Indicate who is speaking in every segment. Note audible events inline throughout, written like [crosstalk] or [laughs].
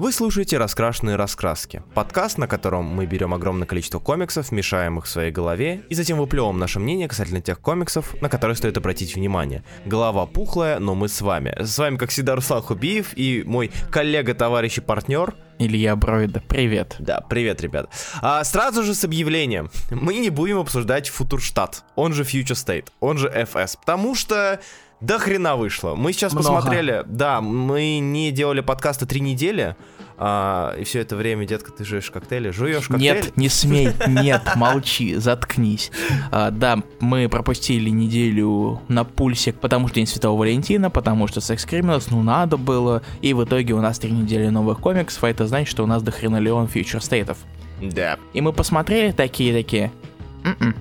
Speaker 1: Вы слушаете «Раскрашенные раскраски» — подкаст, на котором мы берем огромное количество комиксов, мешаем их в своей голове и затем выплевываем наше мнение касательно тех комиксов, на которые стоит обратить внимание. Голова пухлая, но мы с вами. С вами, как всегда, Руслан Хубиев и мой коллега, товарищ и партнер
Speaker 2: Илья Бройда, привет.
Speaker 1: Да, привет, ребят. А, сразу же с объявлением. Мы не будем обсуждать Футурштадт, он же Future State, он же FS, потому что до хрена вышло. Мы сейчас Много. посмотрели, да, мы не делали подкаста три недели, а, и все это время, детка, ты жуешь коктейли, жуешь коктейли?
Speaker 2: Нет, не смей, нет, молчи, заткнись. А, да, мы пропустили неделю на пульсе, потому что День Святого Валентина, потому что Секс Criminals, ну надо было, и в итоге у нас три недели новых комиксов, а это значит, что у нас до хрена Леон фьючер стейтов.
Speaker 1: Да.
Speaker 2: И мы посмотрели такие-такие, «М-м,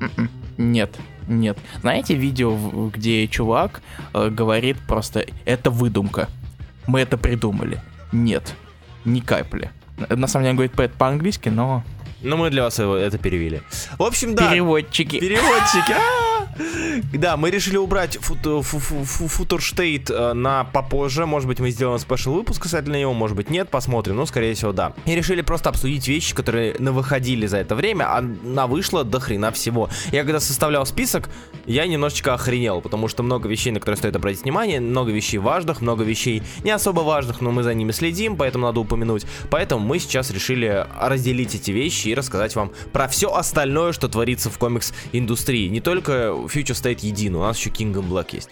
Speaker 2: м-м, нет, нет. Знаете видео, где чувак э, говорит просто, это выдумка. Мы это придумали. Нет, ни капли. На самом деле он говорит по-английски, но...
Speaker 1: Ну, мы для вас это перевели. В общем, да.
Speaker 2: Переводчики.
Speaker 1: Переводчики. [laughs] Да, мы решили убрать Футурштейт э, на попозже. Может быть, мы сделаем спешл выпуск касательно него, может быть, нет, посмотрим. Ну, скорее всего, да. И решили просто обсудить вещи, которые на выходили за это время, а на вышло до хрена всего. Я когда составлял список, я немножечко охренел, потому что много вещей, на которые стоит обратить внимание, много вещей важных, много вещей не особо важных, но мы за ними следим, поэтому надо упомянуть. Поэтому мы сейчас решили разделить эти вещи и рассказать вам про все остальное, что творится в комикс-индустрии. Не только Future State един, у нас еще Kingdom Black есть.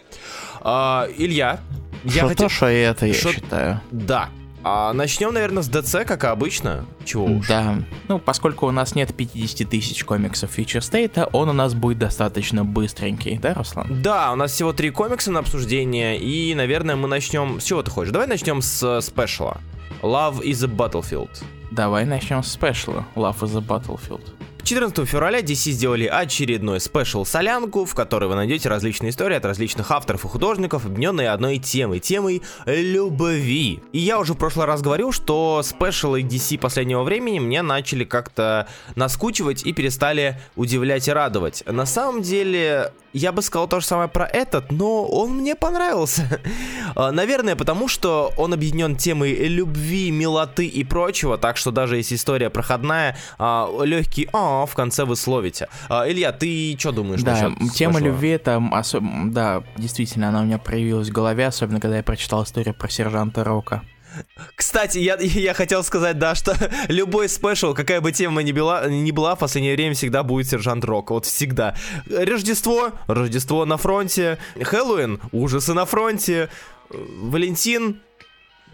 Speaker 1: А, Илья,
Speaker 2: я хотел... что это, я Шо... считаю.
Speaker 1: Да, а начнем, наверное, с ДЦ, как и обычно. Чего уж.
Speaker 2: Да. Ну, поскольку у нас нет 50 тысяч комиксов Feature State, он у нас будет достаточно быстренький, да, Руслан?
Speaker 1: Да, у нас всего три комикса на обсуждение, и, наверное, мы начнем... С чего ты хочешь? Давай начнем с спешла. Love is a Battlefield.
Speaker 2: Давай начнем с спешла. Love is a Battlefield.
Speaker 1: 14 февраля DC сделали очередной спешл солянку, в которой вы найдете различные истории от различных авторов и художников, объединенные одной темой, темой любви. И я уже в прошлый раз говорил, что спешалы DC последнего времени мне начали как-то наскучивать и перестали удивлять и радовать. На самом деле, я бы сказал то же самое про этот, но он мне понравился. [laughs] А, наверное, потому что он объединен темой любви, милоты и прочего, так что даже если история проходная, а, легкий «а» в конце вы словите. А, Илья, ты что думаешь
Speaker 2: да, тема спешла? любви, это, особ... да, действительно, она у меня проявилась в голове, особенно когда я прочитал историю про сержанта Рока.
Speaker 1: Кстати, я, я хотел сказать, да, что [laughs] любой спешл, какая бы тема ни была, ни была, в последнее время всегда будет Сержант Рок. Вот всегда. Рождество, Рождество на фронте, Хэллоуин, ужасы на фронте, Валентин,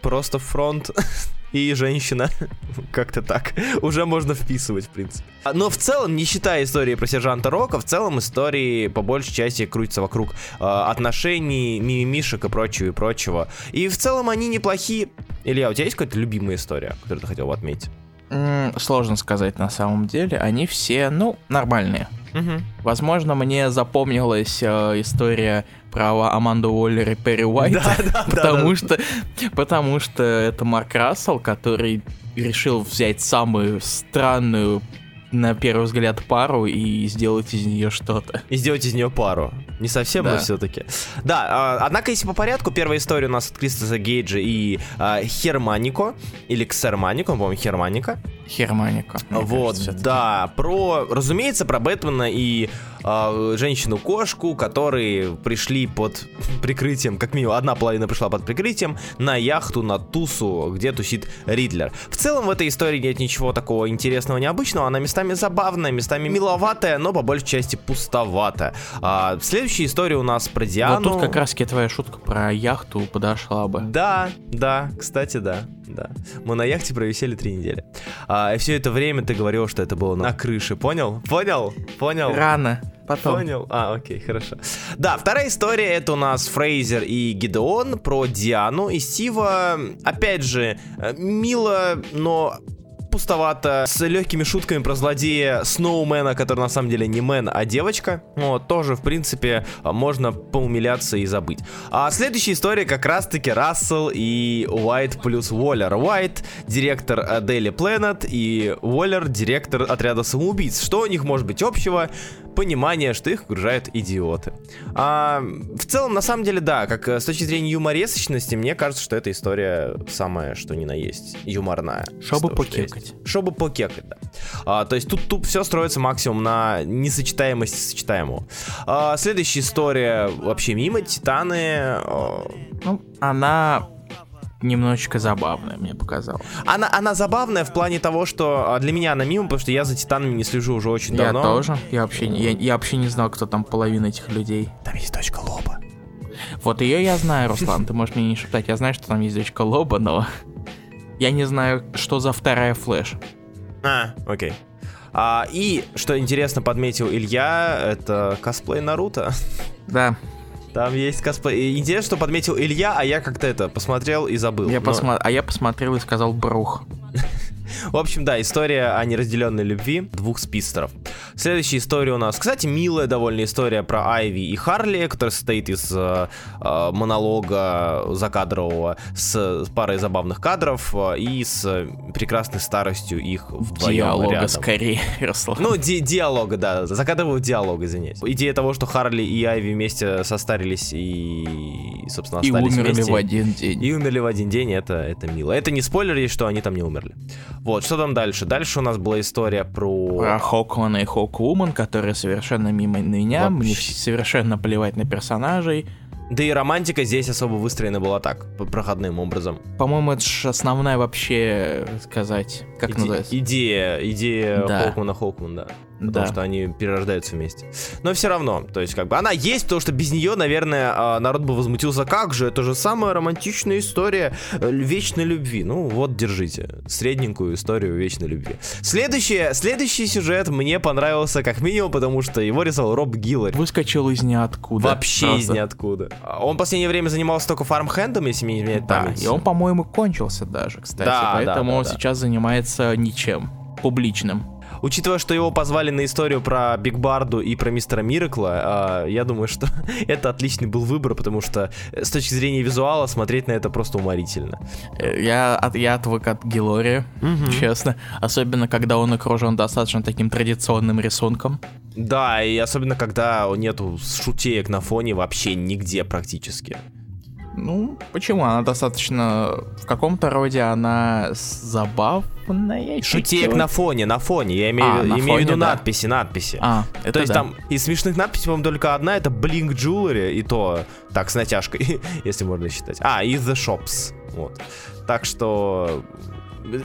Speaker 1: просто фронт. [laughs] и женщина. [laughs] Как-то так. Уже можно вписывать, в принципе. А, но в целом, не считая истории про сержанта Рока, в целом истории по большей части крутятся вокруг э, отношений, мимимишек и прочего и прочего. И в целом они неплохие. Илья, у тебя есть какая-то любимая история, которую ты хотел бы отметить?
Speaker 2: Сложно сказать на самом деле. Они все, ну, нормальные. Угу. Возможно, мне запомнилась э, история про Аманду Уоллер и Перри Уайт, да, да, потому, да, что, да. потому что это Марк Рассел, который решил взять самую странную на первый взгляд пару и сделать из нее что-то.
Speaker 1: И сделать из нее пару. Не совсем, да. но все-таки. Да, а, однако, если по порядку, первая история у нас от Кристоса Гейджа и а, Херманико, или Ксерманико, по-моему, Херманика.
Speaker 2: Херманика.
Speaker 1: Вот, кажется, да, про, разумеется, про Бэтмена и э, женщину-кошку, которые пришли под прикрытием, как минимум одна половина пришла под прикрытием, на яхту, на тусу, где тусит Ридлер. В целом в этой истории нет ничего такого интересного, необычного, она местами забавная, местами миловатая, но по большей части пустоватая. А, следующая история у нас про Диану.
Speaker 2: Вот тут как раз твоя шутка про яхту подошла бы.
Speaker 1: Да, да, кстати, да, да. Мы на яхте провисели три недели. А, и все это время ты говорил, что это было на крыше, понял? Понял? Понял?
Speaker 2: Рано. Потом.
Speaker 1: Понял. А, окей, хорошо. Да, вторая история это у нас Фрейзер и Гидеон про Диану и Стива. Опять же, э, мило, но пустовато, с легкими шутками про злодея Сноумена, который на самом деле не мэн, а девочка. Вот, тоже, в принципе, можно поумиляться и забыть. А следующая история как раз-таки Рассел и Уайт плюс Уоллер. Уайт, директор Daily Planet, и Уоллер, директор отряда самоубийц. Что у них может быть общего? Понимание, что их окружают идиоты. А, в целом, на самом деле, да, как э, с точки зрения юморесочности, мне кажется, что эта история самая, что ни на есть, юморная.
Speaker 2: Чтобы покекать.
Speaker 1: Чтобы покекать, да. А, то есть тут, тут все строится максимум на несочетаемости сочетаемого. А, следующая история вообще мимо, Титаны. А...
Speaker 2: Ну, она немножечко забавная, мне показалось.
Speaker 1: Она, она забавная в плане того, что а, для меня она мимо, потому что я за Титанами не слежу уже очень
Speaker 2: я
Speaker 1: давно.
Speaker 2: Я тоже. Я вообще, я, я вообще не знал, кто там половина этих людей.
Speaker 1: Там есть дочка Лоба.
Speaker 2: Вот ее я знаю, Руслан, ты можешь мне не шептать. Я знаю, что там есть дочка Лоба, но я не знаю, что за вторая флеш.
Speaker 1: А, окей. А, и, что интересно подметил Илья, это косплей Наруто.
Speaker 2: Да.
Speaker 1: Там есть косплей. Интересно, что подметил Илья, а я как-то это посмотрел и забыл.
Speaker 2: Я но... посма... А я посмотрел и сказал брух. [laughs]
Speaker 1: В общем, да, история о неразделенной любви двух спистеров. Следующая история у нас, кстати, милая довольно история про Айви и Харли, которая состоит из э, э монолога закадрового с парой забавных кадров э, и с прекрасной старостью их вдвоем
Speaker 2: Диалога
Speaker 1: рядом.
Speaker 2: скорее, [laughs] Руслан.
Speaker 1: Ну, ди диалога, да, закадрового диалога, извиняюсь. Идея того, что Харли и Айви вместе состарились и, собственно, остались
Speaker 2: И умерли
Speaker 1: вместе.
Speaker 2: в один день.
Speaker 1: И умерли в один день, это, это мило. Это не спойлер, есть, что они там не умерли. Вот, что там дальше? Дальше у нас была история про...
Speaker 2: Про Хокмана и Хоквумен, которые совершенно мимо меня, Вообще. мне совершенно плевать на персонажей.
Speaker 1: Да и романтика здесь особо выстроена была так, проходным образом.
Speaker 2: По-моему, это же основная вообще, сказать, как
Speaker 1: Иде-
Speaker 2: называется?
Speaker 1: Идея, идея
Speaker 2: Да.
Speaker 1: Хокмана Хокман, да. Потому
Speaker 2: Да.
Speaker 1: что они перерождаются вместе. Но все равно, то есть как бы она есть, потому что без нее, наверное, а, народ бы возмутился, как же, это же самая романтичная история э, вечной любви. Ну вот, держите, средненькую историю вечной любви. Следующий, следующий сюжет мне понравился как минимум, потому что его рисовал Роб Гиллари.
Speaker 2: Выскочил из ниоткуда.
Speaker 1: Вообще из
Speaker 2: просто.
Speaker 1: ниоткуда. Он в последнее время занимался только фармхендом, если не изменяет
Speaker 2: Да,
Speaker 1: память.
Speaker 2: и он, по-моему, кончился даже, кстати.
Speaker 1: Да,
Speaker 2: поэтому
Speaker 1: да, да,
Speaker 2: он
Speaker 1: да.
Speaker 2: сейчас занимается ничем. Публичным.
Speaker 1: Учитывая, что его позвали на историю про Биг Барду и про Мистера Миракла, а, я думаю, что [laughs] это отличный был выбор, потому что э, с точки зрения визуала смотреть на это просто уморительно.
Speaker 2: Э, Я, от, я отвык от Гилори, честно. Особенно, когда он окружен достаточно таким традиционным рисунком.
Speaker 1: Да, и особенно когда нету шутеек на фоне вообще нигде практически.
Speaker 2: Ну, почему? Она достаточно... В каком-то роде она забавная.
Speaker 1: Шутеек на фоне, на фоне. Я имею,
Speaker 2: А,
Speaker 1: в-
Speaker 2: на
Speaker 1: имею в
Speaker 2: фоне,
Speaker 1: виду
Speaker 2: да.
Speaker 1: надписи, надписи.
Speaker 2: А, это
Speaker 1: То есть
Speaker 2: да.
Speaker 1: там из смешных надписей, по-моему, только одна, это Blink Jewelry, и то так, с натяжкой, [laughs] если можно считать. А, и The Shops. Вот. Так что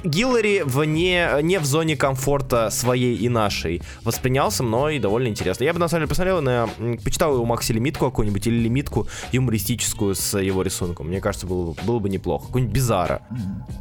Speaker 1: Гиллари вне, не в зоне комфорта своей и нашей воспринялся мной довольно интересно. Я бы на самом деле посмотрел на... Почитал его Макси лимитку какую-нибудь или лимитку юмористическую с его рисунком. Мне кажется, было, было бы неплохо. Какую-нибудь Бизара.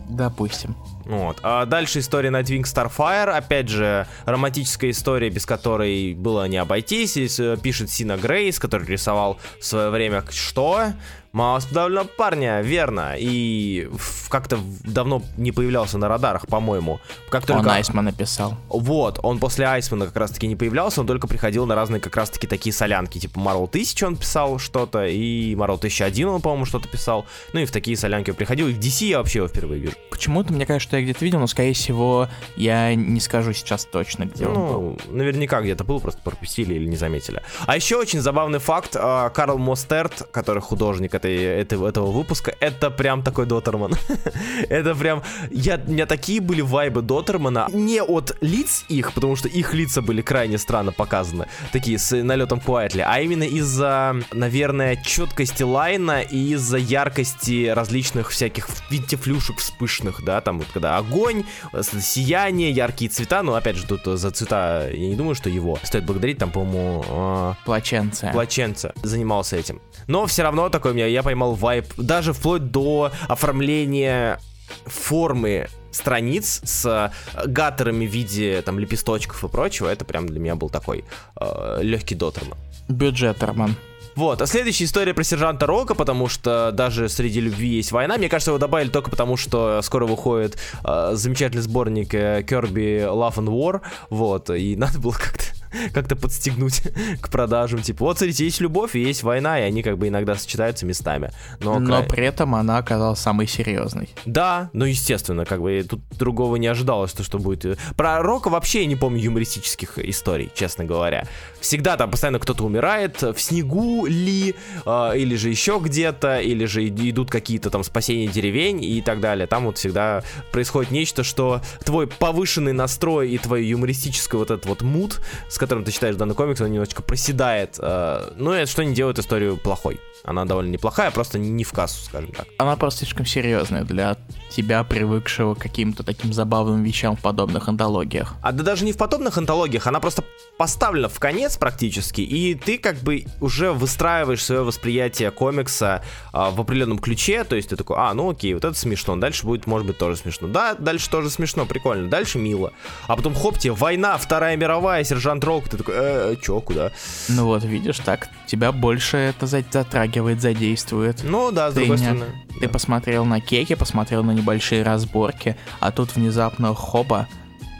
Speaker 2: Допустим.
Speaker 1: Вот. А дальше история Nightwing Starfire. Опять же, романтическая история, без которой было не обойтись. Здесь, э, пишет Сина Грейс, который рисовал в свое время что? Малосподавленного парня, верно. И как-то давно не появлялся на радарах, по-моему. Как только...
Speaker 2: Он Айсман написал.
Speaker 1: Вот, он после Айсмана как раз-таки не появлялся, он только приходил на разные как раз-таки такие солянки, типа Marvel 1000 он писал что-то, и Marvel 1001 он, по-моему, что-то писал. Ну и в такие солянки он приходил, и в DC я вообще его впервые вижу.
Speaker 2: Почему-то мне кажется, что я где-то видел, но, скорее всего, я не скажу сейчас точно, где он был.
Speaker 1: Ну, наверняка где-то был, просто пропустили или не заметили. А еще очень забавный факт. а, Карл Мостерт, который художник этой, этого, этого выпуска, это прям такой Дотерман. [laughs] это прям... Я, у меня такие были вайбы Дотермана. Не от лиц их, потому что их лица были крайне странно показаны. Такие с налетом Quietly. А именно из-за, наверное, четкости лайна и из-за яркости различных всяких флюшек вспышных, да, там вот когда огонь, сияние, яркие цвета, но опять же тут за цвета я не думаю, что его стоит благодарить, там, по-моему, э,
Speaker 2: Плаченция.
Speaker 1: Плаченца занимался этим. Но все равно такой у меня, я поймал вайп, даже вплоть до оформления формы страниц с э, гаттерами в виде там лепесточков и прочего, это прям для меня был такой э, легкий дотерман.
Speaker 2: Бюджетерман.
Speaker 1: Вот, а следующая история про сержанта Рока, потому что даже среди любви есть война. Мне кажется, его добавили только потому, что скоро выходит э, замечательный сборник э, Kirby Love and War, вот, и [laughs] надо было как-то как-то подстегнуть [laughs] к продажам. Типа, вот, смотрите, есть любовь и есть война, и они как бы иногда сочетаются местами.
Speaker 2: Но, но при этом она оказалась самой серьезной.
Speaker 1: Да, ну, естественно, как бы тут другого не ожидалось, то, что будет... Э, про Рока вообще я не помню юмористических историй, честно говоря. Всегда там постоянно кто-то умирает, в снегу ли, э, или же еще где-то, или же идут какие-то там спасения деревень и так далее. Там вот всегда происходит нечто, что твой повышенный настрой и твой юмористический вот этот вот мут, с которым ты читаешь данный комикс, он немножечко проседает. Э, ну, это что не делает историю плохой. Она довольно неплохая, просто не в кассу, скажем так.
Speaker 2: Она просто слишком серьезная для тебя, привыкшего к каким-то таким забавным вещам в подобных антологиях.
Speaker 1: А да даже не в подобных антологиях, она просто поставлена в конец практически, и ты как бы уже выстраиваешь свое восприятие комикса а, в определенном ключе, то есть ты такой, а, ну окей, вот это смешно, дальше будет, может быть, тоже смешно. Да, дальше тоже смешно, прикольно, дальше мило. А потом, хоп, тебе война, Вторая мировая, сержант Рок, ты такой, э, чё, куда?
Speaker 2: Ну вот, видишь, так, тебя больше это затрагивает, задействует.
Speaker 1: Ну да, с ты другой
Speaker 2: не,
Speaker 1: стороны.
Speaker 2: Ты
Speaker 1: да.
Speaker 2: посмотрел на кеки, посмотрел на небольшие разборки, а тут внезапно хоба,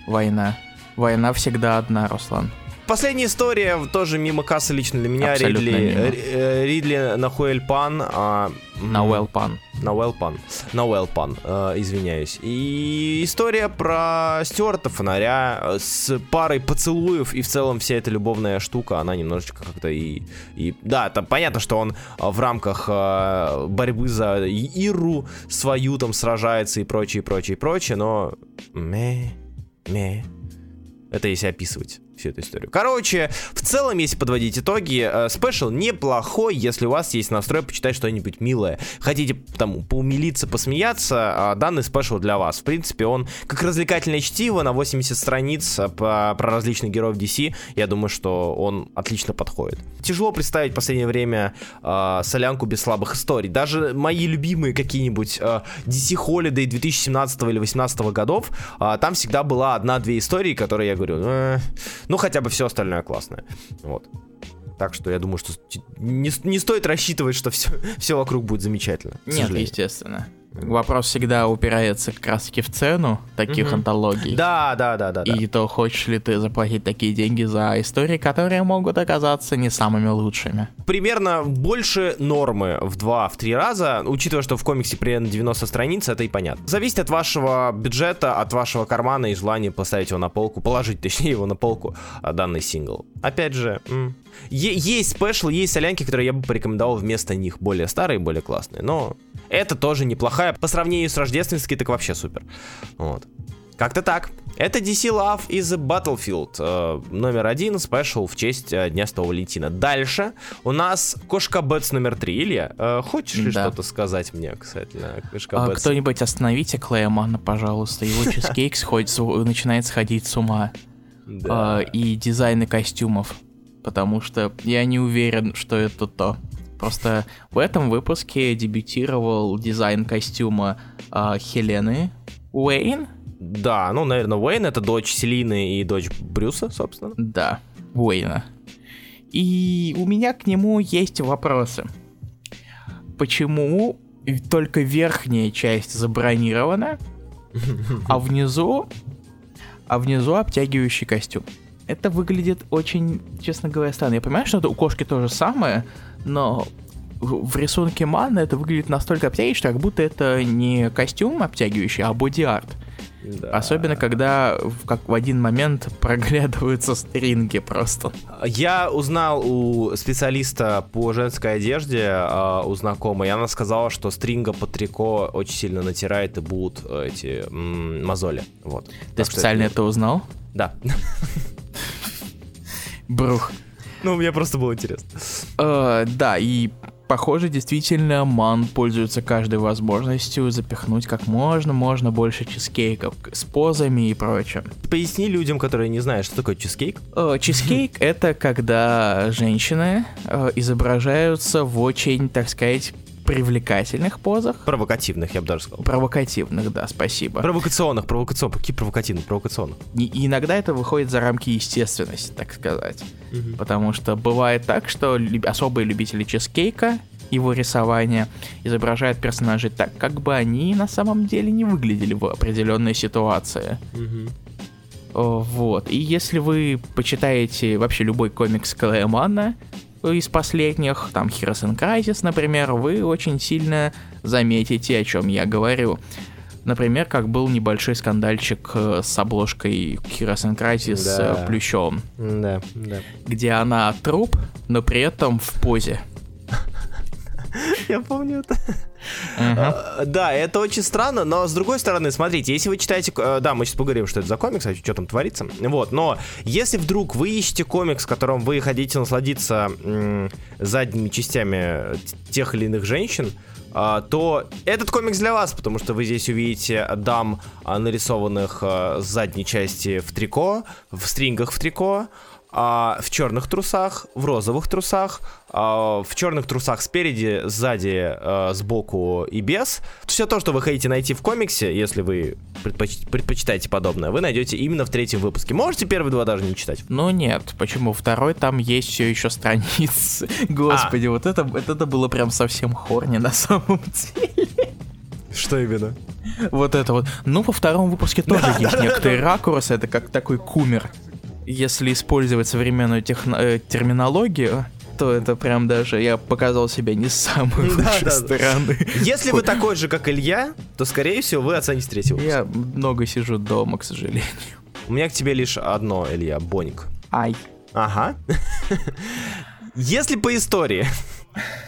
Speaker 2: война. Война всегда одна, Руслан.
Speaker 1: Последняя история тоже мимо кассы лично для меня.
Speaker 2: Абсолютно
Speaker 1: Ридли,
Speaker 2: мимо.
Speaker 1: э, Ридли Нахуэль Пан. А,
Speaker 2: Науэл Пан.
Speaker 1: Науэл Пан. Науэл Пан, э, извиняюсь. И история про Стюарта Фонаря с парой поцелуев, и в целом вся эта любовная штука, она немножечко как-то и... и да, там понятно, что он в рамках э, борьбы за Иру свою там сражается и прочее, прочее, прочее, но... Meh, meh. Это если описывать всю эту историю. Короче, в целом, если подводить итоги, special неплохой, если у вас есть настрой почитать что-нибудь милое. Хотите там поумилиться, посмеяться, а данный special для вас. В принципе, он как развлекательное чтиво на 80 страниц э, по, про различных героев DC. Я думаю, что он отлично подходит. Тяжело представить в последнее время э, солянку без слабых историй. Даже мои любимые какие-нибудь э, DC Holiday 2017 или 2018 годов, э, там всегда была одна-две истории, которые я говорю, э, ну, хотя бы все остальное классное. Вот. Так что я думаю, что не, не стоит рассчитывать, что все, все вокруг будет замечательно.
Speaker 2: Нет, естественно. Вопрос всегда упирается как раз таки в цену таких mm-hmm. антологий.
Speaker 1: Да, да, да, да.
Speaker 2: И
Speaker 1: да.
Speaker 2: то, хочешь ли ты заплатить такие деньги за истории, которые могут оказаться не самыми лучшими.
Speaker 1: Примерно больше нормы в 2-3 раза, учитывая, что в комиксе примерно 90 страниц, это и понятно. Зависит от вашего бюджета, от вашего кармана и желания поставить его на полку, положить, точнее, его на полку, а, данный сингл. Опять же, м- есть спешл, есть солянки, которые я бы порекомендовал вместо них, более старые, более классные, но это тоже неплохая. По сравнению с рождественской, так вообще супер. Вот. Как-то так. Это DC Love из Battlefield. Э, номер один, спешл в честь э, Дня Святого Валентина. Дальше у нас Кошка Бетс номер три. Илья, э, хочешь ли да. что-то сказать мне касательно Кошка
Speaker 2: а, Кто-нибудь остановите Клея пожалуйста. Его [laughs] чизкейк сходит, начинает сходить с ума. Да. А, и дизайны костюмов. Потому что я не уверен, что это то. Просто в этом выпуске дебютировал дизайн костюма э, Хелены Уэйн.
Speaker 1: Да, ну, наверное, Уэйн это дочь Селины и дочь Брюса, собственно.
Speaker 2: Да, Уэйна. И у меня к нему есть вопросы. Почему только верхняя часть забронирована, а внизу, а внизу обтягивающий костюм? Это выглядит очень, честно говоря, странно. Я понимаю, что это у кошки то же самое, но в рисунке маны это выглядит настолько обтягивающе, как будто это не костюм обтягивающий, а боди-арт. Да. Особенно, когда как в один момент проглядываются стринги просто.
Speaker 1: Я узнал у специалиста по женской одежде, а, у знакомой, и она сказала, что стринга по трико очень сильно натирает и будут э, эти м- мозоли. Вот.
Speaker 2: Ты так специально это... это узнал?
Speaker 1: Да.
Speaker 2: Брух.
Speaker 1: Ну, мне просто было интересно.
Speaker 2: Uh, да, и похоже, действительно, Ман пользуется каждой возможностью запихнуть как можно, можно больше чизкейков с позами и прочим.
Speaker 1: Поясни людям, которые не знают, что такое чизкейк.
Speaker 2: Uh, чизкейк — это когда женщины uh, изображаются в очень, так сказать, привлекательных позах.
Speaker 1: Провокативных, я бы даже сказал.
Speaker 2: Провокативных, да, спасибо.
Speaker 1: Провокационных, провокационных, какие провокативных, провокационных.
Speaker 2: И, иногда это выходит за рамки естественности, так сказать. Угу. Потому что бывает так, что особые любители чизкейка, его рисования, изображают персонажей так, как бы они на самом деле не выглядели в определенной ситуации.
Speaker 1: Угу.
Speaker 2: Вот. И если вы почитаете вообще любой комикс Клэймана из последних, там Heroes Crisis, например, вы очень сильно заметите, о чем я говорю. Например, как был небольшой скандальчик э, с обложкой Heroes Crisis да. с Плющевым.
Speaker 1: Да, да.
Speaker 2: Где она труп, но при этом в позе. [laughs]
Speaker 1: Я помню это. Uh-huh. Да, это очень странно, но с другой стороны, смотрите, если вы читаете, э, да, мы сейчас поговорим, что это за комикс, а что там творится, вот, но если вдруг вы ищете комикс, которым вы хотите насладиться м- задними частями тех или иных женщин, то этот комикс для вас, потому что вы здесь увидите дам, нарисованных с задней части в трико, в стрингах в трико, а, в черных трусах, в розовых трусах, в черных трусах спереди, сзади, а, сбоку и без. Все то, что вы хотите найти в комиксе, если вы предпоч- предпочитаете подобное, вы найдете именно в третьем выпуске. Можете первые два даже не читать.
Speaker 2: Ну нет, почему? Второй там есть все еще страниц. [laughs] Господи, а. вот это, это было прям совсем хорни на самом [laughs] деле.
Speaker 1: Что именно?
Speaker 2: Вот это вот. Ну, во втором выпуске тоже да, есть да, некоторые да, ракурсы, это как такой кумер если использовать современную техно- э, терминологию, то это прям даже я показал себя не с самой [laughs] да, лучшей да, стороны.
Speaker 1: Если вы такой же, как Илья, то, скорее всего, вы оцените третий выпуск.
Speaker 2: Я много сижу дома, к сожалению.
Speaker 1: У меня к тебе лишь одно, Илья, Боник.
Speaker 2: Ай.
Speaker 1: Ага. Если по истории.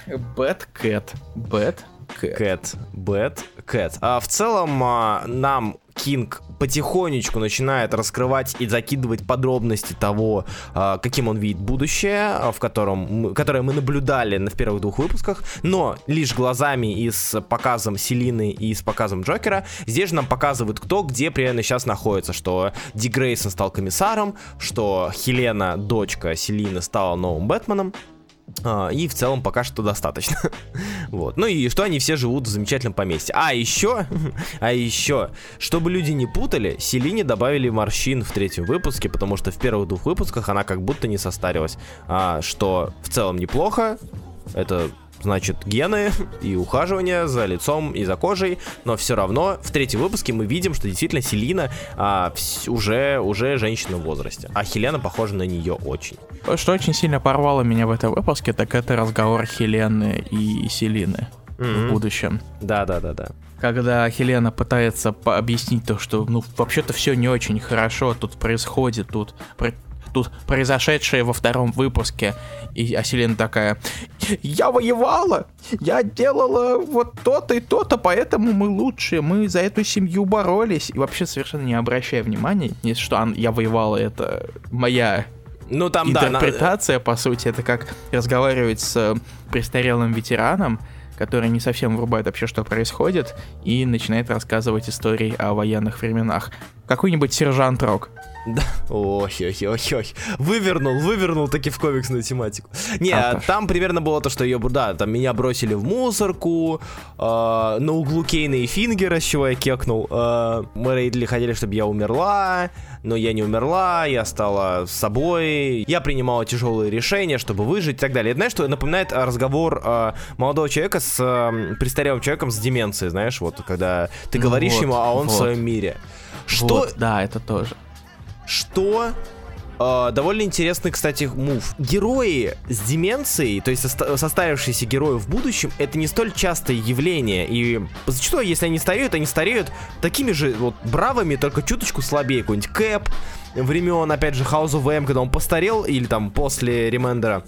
Speaker 2: Bad Cat. Bad
Speaker 1: Cat. Bad Cat. А в целом а, нам Кинг потихонечку начинает раскрывать и закидывать подробности того, а, каким он видит будущее, а, в котором, которое мы наблюдали в первых двух выпусках, но лишь глазами и с показом Селины и с показом Джокера. Здесь же нам показывают, кто где примерно сейчас находится, что Ди Грейсон стал комиссаром, что Хелена, дочка Селины, стала новым Бэтменом, и в целом пока что достаточно. [laughs] вот. Ну и что они все живут в замечательном поместье. А еще, [laughs] а еще, чтобы люди не путали, Селине добавили морщин в третьем выпуске, потому что в первых двух выпусках она как будто не состарилась. А, что в целом неплохо. Это значит, гены и ухаживание за лицом и за кожей, но все равно в третьем выпуске мы видим, что действительно Селина а, уже, уже женщина в возрасте, а Хелена похожа на нее очень.
Speaker 2: Что очень сильно порвало меня в этом выпуске, так это разговор Хелены и Селины mm-hmm. в будущем.
Speaker 1: Да, да, да, да.
Speaker 2: Когда Хелена пытается объяснить то, что ну вообще-то все не очень хорошо тут происходит, тут тут произошедшее во втором выпуске. И Аселина такая, я воевала, я делала вот то-то и то-то, поэтому мы лучшие, мы за эту семью боролись. И вообще совершенно не обращая внимания, что я воевала, это моя ну, там, интерпретация, да, по сути, это как разговаривать с престарелым ветераном, который не совсем врубает вообще, что происходит, и начинает рассказывать истории о военных временах. Какой-нибудь сержант Рок.
Speaker 1: Да. Ой-ой-ой-ой. Вывернул, вывернул таки в комиксную тематику. Не, а, там примерно было то, что ее, да, там меня бросили в мусорку, э, на углу Кейна и Фингера, с чего я кекнул. Э, мы рейдли хотели, чтобы я умерла, но я не умерла, я стала собой, я принимала тяжелые решения, чтобы выжить и так далее. Это, знаешь, что напоминает разговор э, молодого человека с э, престарелым человеком с деменцией, знаешь, вот, когда ты ну говоришь вот, ему, а он вот. в своем мире.
Speaker 2: Что? Вот, да, это тоже
Speaker 1: что Uh, довольно интересный, кстати, мув. Герои с деменцией, то есть состарившиеся герои в будущем, это не столь частое явление. И зачастую, если они стареют, они стареют такими же вот бравыми, только чуточку слабее. Какой-нибудь Кэп времен, опять же, House of M, когда он постарел, или там после Ремендера.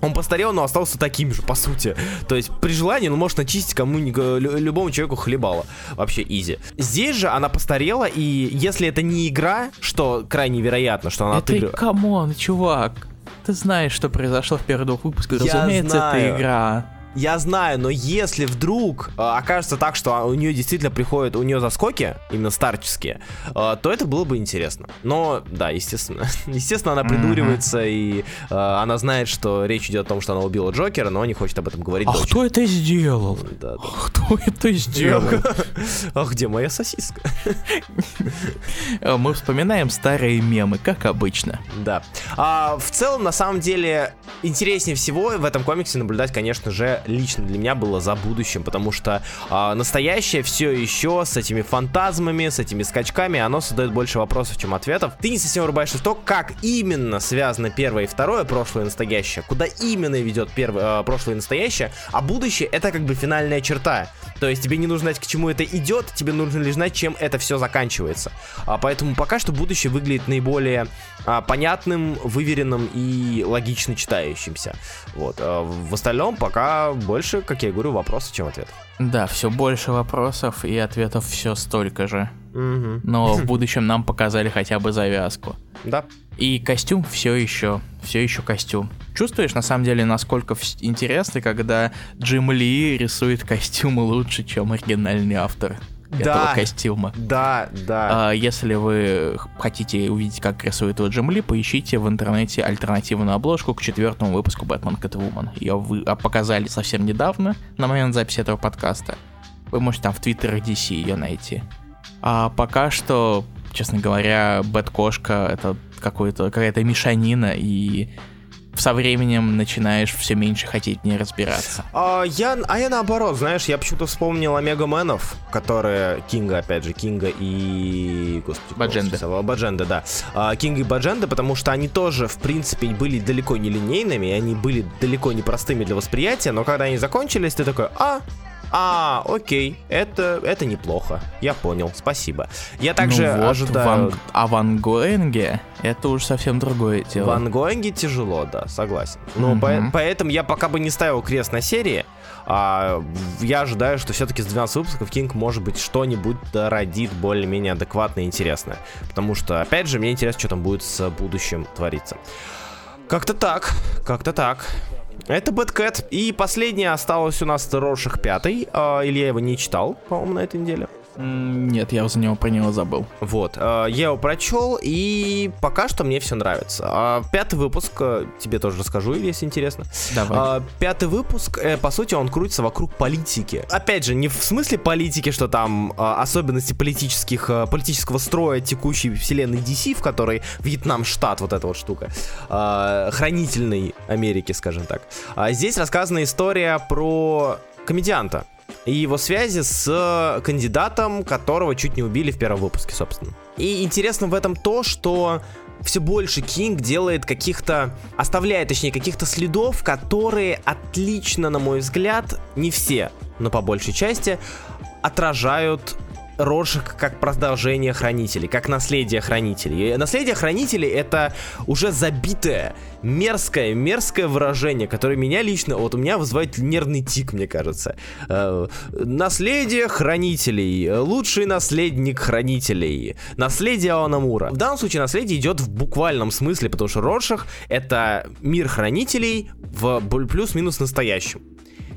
Speaker 1: Он постарел, но остался таким же, по сути. То есть, при желании он может начистить кому любому человеку хлебало. Вообще, easy. Здесь же она постарела, и если это не игра, что крайне вероятно, что она
Speaker 2: это отыгрывает... come on, чувак. Ты знаешь, что произошло в первых двух выпусках. Я Разумеется, знаю. это игра.
Speaker 1: Я знаю, но если вдруг э, окажется так, что у нее действительно приходят у нее заскоки, именно старческие, э, то это было бы интересно. Но, да, естественно. [laughs] естественно, она придуривается, mm-hmm. и э, она знает, что речь идет о том, что она убила Джокера, но не хочет об этом говорить.
Speaker 2: А дочь. кто это сделал?
Speaker 1: Да, да.
Speaker 2: Кто это сделал? [laughs]
Speaker 1: А где моя сосиска? [laughs]
Speaker 2: Э, мы вспоминаем старые мемы, как обычно.
Speaker 1: Да. А в целом, на самом деле, интереснее всего в этом комиксе наблюдать, конечно же, лично для меня было за будущим, потому что э, настоящее все еще с этими фантазмами, с этими скачками, оно создает больше вопросов, чем ответов. Ты не совсем врубаешься в то, как именно связано первое и второе, прошлое и настоящее, куда именно ведет первое, э, прошлое и настоящее, а будущее это как бы финальная черта. То есть тебе не нужно знать, к чему это идет, тебе нужно лишь знать, чем это все заканчивается. А, поэтому пока что будущее выглядит наиболее а, понятным, выверенным и логично читающимся. Вот. А в остальном пока больше, как я говорю, вопросов, чем ответов.
Speaker 2: Да, все больше вопросов и ответов все столько же. Но в будущем нам показали хотя бы завязку.
Speaker 1: Да.
Speaker 2: И костюм все еще, все еще костюм. Чувствуешь, на самом деле, насколько интересно, когда Джим Ли рисует костюмы лучше, чем оригинальный автор этого костюма.
Speaker 1: Да, да.
Speaker 2: А, если вы хотите увидеть, как рисует его Джим Ли, поищите в интернете альтернативную обложку к четвертому выпуску Бэтмен Кэтвумен. Ее вы а, показали совсем недавно, на момент записи этого подкаста. Вы можете там в твиттерах DC ее найти. А пока что, честно говоря, Бэткошка это какая-то мешанина, и со временем начинаешь все меньше хотеть не разбираться.
Speaker 1: А я, а я наоборот, знаешь, я почему-то вспомнил Омега-менов, которые Кинга, опять же, Кинга и...
Speaker 2: Господи, Бадженда.
Speaker 1: Бадженда, да. А, Кинга и Бадженда, потому что они тоже, в принципе, были далеко не линейными, они были далеко не простыми для восприятия, но когда они закончились, ты такой, а, а, окей, это, это неплохо. Я понял, спасибо. Я также ну вот, ожидаю... Ван...
Speaker 2: А Ван Гоэнге это уже совсем другое дело.
Speaker 1: Ван Гоэнге тяжело, да, согласен. Ну, угу. по- поэтому я пока бы не ставил крест на серии. А, я ожидаю, что все-таки с 12 выпусков Кинг, может быть, что-нибудь родит более-менее адекватное и интересное. Потому что, опять же, мне интересно, что там будет с будущим твориться. Как-то так, как-то так. Это Бэткэт. И последняя осталась у нас Роших пятый. А, Илья его не читал, по-моему, на этой неделе.
Speaker 2: Нет, я за него про него забыл.
Speaker 1: Вот, э, я его прочел, и пока что мне все нравится. А пятый выпуск, э, тебе тоже расскажу, если интересно.
Speaker 2: Давай. А,
Speaker 1: пятый выпуск, э, по сути, он крутится вокруг политики. Опять же, не в смысле политики, что там особенности политических, политического строя текущей вселенной DC, в которой Вьетнам штат, вот эта вот штука, хранительной Америки, скажем так. А здесь рассказана история про комедианта, и его связи с кандидатом, которого чуть не убили в первом выпуске, собственно. И интересно в этом то, что все больше Кинг делает каких-то, оставляет, точнее, каких-то следов, которые отлично, на мой взгляд, не все, но по большей части, отражают Роршах как продолжение Хранителей, как наследие Хранителей. И наследие Хранителей это уже забитое, мерзкое, мерзкое выражение, которое меня лично, вот у меня вызывает нервный тик, мне кажется. Э, наследие Хранителей, лучший наследник Хранителей, наследие Аонамура. В данном случае наследие идет в буквальном смысле, потому что Роршах это мир Хранителей в плюс-минус настоящем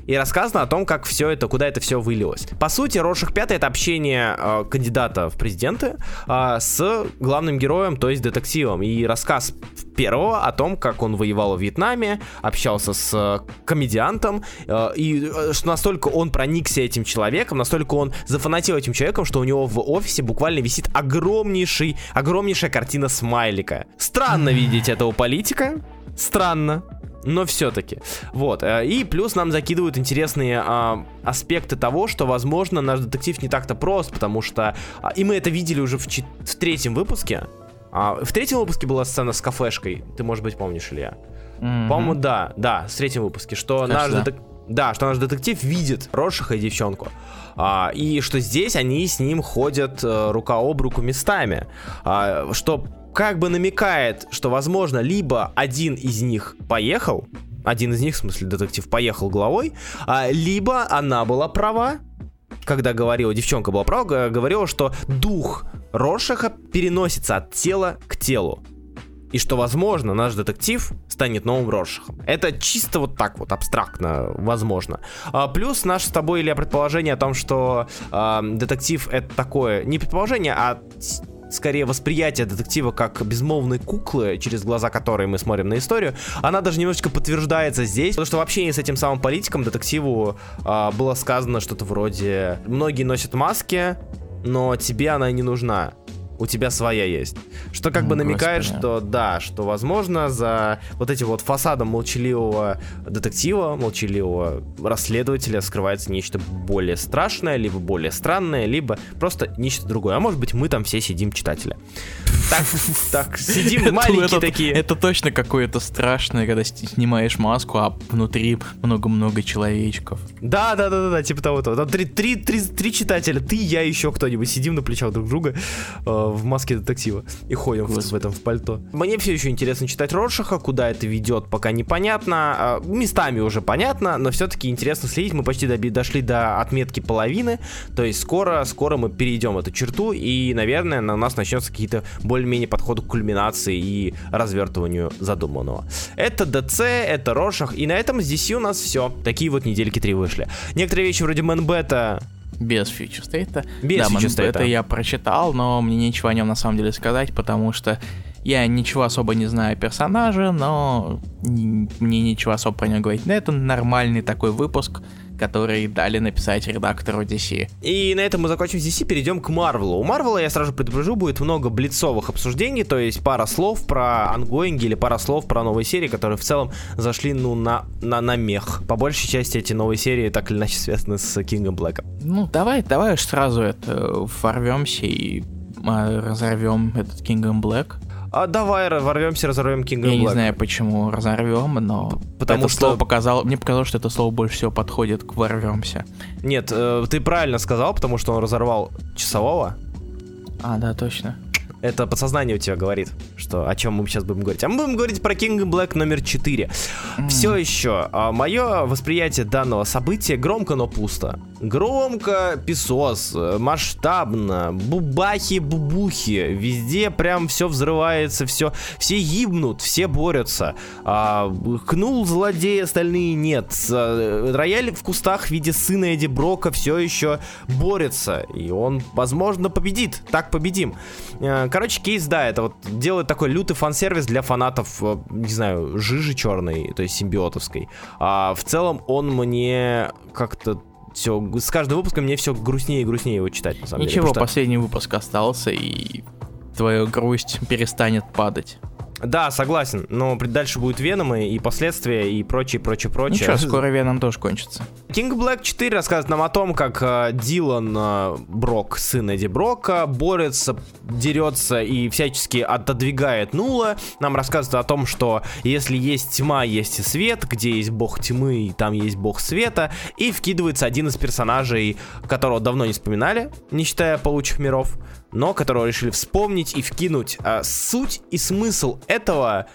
Speaker 1: и рассказано о том, как все это, куда это все вылилось. По сути, Роршах 5 это общение э, кандидата в президенты э, с главным героем, то есть детективом. И рассказ первого о том, как он воевал в Вьетнаме, общался с э, комедиантом, э, и э, что настолько он проникся этим человеком, настолько он зафанатил этим человеком, что у него в офисе буквально висит огромнейший, огромнейшая картина смайлика. Странно видеть этого политика, странно но все-таки. Вот. Э, и плюс нам закидывают интересные а, аспекты того, что, возможно, наш детектив не так-то прост, потому что... А, и мы это видели уже в, в третьем выпуске. А, в третьем выпуске была сцена с кафешкой. Ты, может быть, помнишь, Илья? Mm-hmm. По-моему, да, да, в третьем выпуске, что Кажется, наш да. детектив... Да, что наш детектив видит Рошиха и девчонку. А, и что здесь они с ним ходят а, рука об руку местами. А, что как бы намекает, что, возможно, либо один из них поехал, один из них, в смысле детектив, поехал головой, а, либо она была права, когда говорила, девчонка была права, говорила, что дух Рошаха переносится от тела к телу. И что, возможно, наш детектив станет новым Рошахом. Это чисто вот так вот, абстрактно, возможно. А, плюс наше с тобой, Илья, предположение о том, что а, детектив это такое, не предположение, а скорее восприятие детектива как безмолвной куклы, через глаза которой мы смотрим на историю, она даже немножечко подтверждается здесь, потому что в общении с этим самым политиком детективу а, было сказано что-то вроде «многие носят маски, но тебе она не нужна». У тебя своя есть. Что как бы намекает, Господи. что да, что возможно за вот этим вот фасадом молчаливого детектива, молчаливого расследователя скрывается нечто более страшное, либо более странное, либо просто нечто другое. А может быть мы там все сидим читатели. Так, так, сидим [laughs] маленькие такие.
Speaker 2: Это точно какое-то страшное, когда снимаешь маску, а внутри много-много человечков.
Speaker 1: Да, да, да, да, типа того. Там три читателя, ты, я, еще кто-нибудь сидим на плечах друг друга э, в маске детектива и ходим в, в этом в пальто. Мне все еще интересно читать Роршаха, куда это ведет, пока непонятно. Э, местами уже понятно, но все-таки интересно следить. Мы почти доби- дошли до отметки половины, то есть скоро, скоро мы перейдем эту черту и, наверное, на нас начнется какие-то более-менее подходы к кульминации и развертыванию задуманного. Это ДЦ, это Роршах, и на этом DC у нас все. Такие вот недельки три вышли. Некоторые вещи вроде Мэнбета
Speaker 2: без фьючерстейта.
Speaker 1: Без да, фьючерстейта.
Speaker 2: Это я прочитал, но мне нечего о нем на самом деле сказать, потому что я ничего особо не знаю о персонаже, но мне ничего особо про него говорить. Но это нормальный такой выпуск, который дали написать редактору DC.
Speaker 1: И на этом мы закончим с DC, перейдем к Марвелу. У Марвела, я сразу предупрежу, будет много блицовых обсуждений, то есть пара слов про ангоинги или пара слов про новые серии, которые в целом зашли, ну, на, на, на мех. По большей части эти новые серии так или иначе связаны с Кингом Блэком.
Speaker 2: Ну, давай, давай уж сразу это ворвемся и а, разорвем этот Kingdom Black.
Speaker 1: А давай ворвемся, разорвем King
Speaker 2: Я не знаю, почему разорвем, но Потому это что... слово показал, мне показалось, что это слово больше всего подходит к ворвемся.
Speaker 1: Нет, э, ты правильно сказал, потому что он разорвал часового.
Speaker 2: А, да, точно
Speaker 1: это подсознание у тебя говорит, что о чем мы сейчас будем говорить. А мы будем говорить про King Black номер 4. Mm. Все еще, а, мое восприятие данного события громко, но пусто. Громко, песос, масштабно, бубахи, бубухи, везде прям все взрывается, все, все гибнут, все борются. А, кнул злодей, остальные нет. А, рояль в кустах в виде сына Эдди Брока все еще борется, и он, возможно, победит. Так победим. Короче, кейс, да, это вот делает такой лютый фан-сервис для фанатов, э, не знаю, жижи черной, то есть симбиотовской. А в целом он мне как-то все, с каждым выпуском мне все грустнее и грустнее его читать, на самом
Speaker 2: Ничего, деле.
Speaker 1: Ничего,
Speaker 2: последний выпуск остался, и твоя грусть перестанет падать.
Speaker 1: Да, согласен, но дальше будет Веномы и последствия и прочее, прочее, прочее.
Speaker 2: Ничего, скоро Веном тоже кончится.
Speaker 1: King Black 4 рассказывает нам о том, как э, Дилан э, Брок, сын Эдди Брока, борется, дерется и всячески отодвигает Нула. Нам рассказывает о том, что если есть тьма, есть и свет, где есть бог тьмы, там есть бог света, и вкидывается один из персонажей, которого давно не вспоминали, не считая получих миров, но которого решили вспомнить и вкинуть. А суть и смысл этого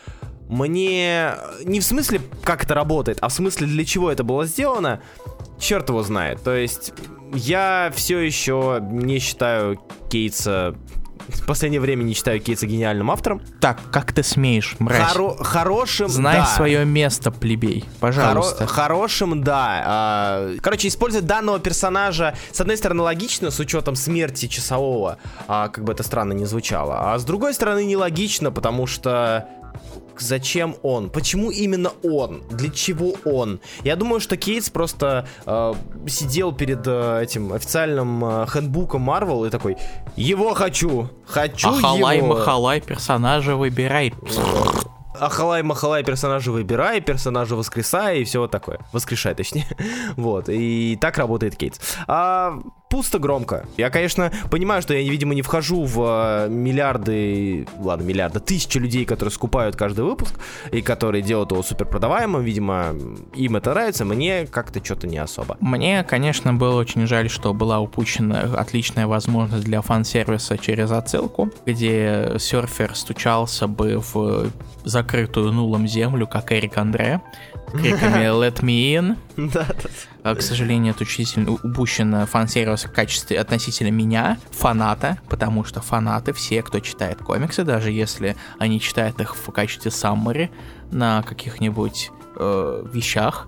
Speaker 1: мне не в смысле, как это работает, а в смысле, для чего это было сделано, черт его знает. То есть я все еще не считаю Кейтса в последнее время не считаю Кейтса гениальным автором.
Speaker 2: Так, как ты смеешь, мразь?
Speaker 1: Хоро- хорошим,
Speaker 2: Знай да. свое место, плебей, пожалуйста.
Speaker 1: Хоро- хорошим, да. А, короче, использовать данного персонажа, с одной стороны, логично, с учетом смерти часового, а, как бы это странно не звучало, а с другой стороны, нелогично, потому что зачем он? Почему именно он? Для чего он? Я думаю, что Кейтс просто э, сидел перед э, этим официальным э, хэндбуком Marvel и такой, его хочу, хочу
Speaker 2: Ахалай,
Speaker 1: его.
Speaker 2: махалай, персонажа выбирай.
Speaker 1: Ахалай, махалай, персонажа выбирай, персонажа воскресай и все вот такое. Воскрешай, точнее. [laughs] вот. И так работает Кейтс. А пусто громко. Я, конечно, понимаю, что я, видимо, не вхожу в э, миллиарды, ладно, миллиарды, тысячи людей, которые скупают каждый выпуск и которые делают его супер продаваемым. Видимо, им это нравится, мне как-то что-то не особо.
Speaker 2: Мне, конечно, было очень жаль, что была упущена отличная возможность для фан-сервиса через отсылку, где серфер стучался бы в закрытую нулом землю, как Эрик Андре, криками «Let me in». [laughs] Да, да. А, к сожалению, это очень упущено фан-сервис в качестве относительно меня, фаната, потому что фанаты все, кто читает комиксы, даже если они читают их в качестве саммари на каких-нибудь э, вещах,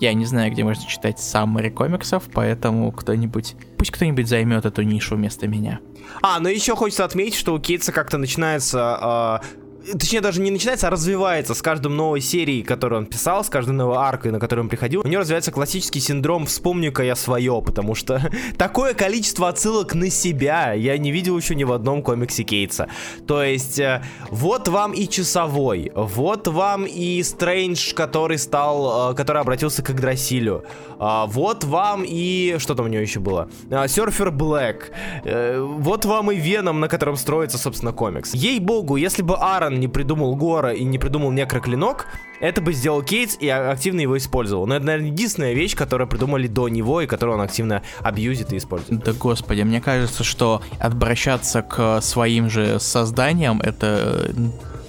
Speaker 2: я не знаю, где можно читать саммари комиксов, поэтому кто-нибудь, пусть кто-нибудь займет эту нишу вместо меня.
Speaker 1: А, ну еще хочется отметить, что у Кейтса как-то начинается э, точнее даже не начинается, а развивается с каждым новой серией, которую он писал, с каждой новой аркой, на которую он приходил. У него развивается классический синдром «вспомню-ка я свое», потому что [laughs] такое количество отсылок на себя я не видел еще ни в одном комиксе Кейтса. То есть, э, вот вам и Часовой, вот вам и Стрэндж, который стал, э, который обратился к Игдрасилю, а, вот вам и... Что там у него еще было? Серфер Блэк. Э, вот вам и Веном, на котором строится, собственно, комикс. Ей-богу, если бы Аарон не придумал Гора и не придумал Некроклинок, это бы сделал Кейтс и активно его использовал. Но это, наверное, единственная вещь, которую придумали до него и которую он активно абьюзит и использует.
Speaker 2: Да господи, мне кажется, что обращаться к своим же созданиям это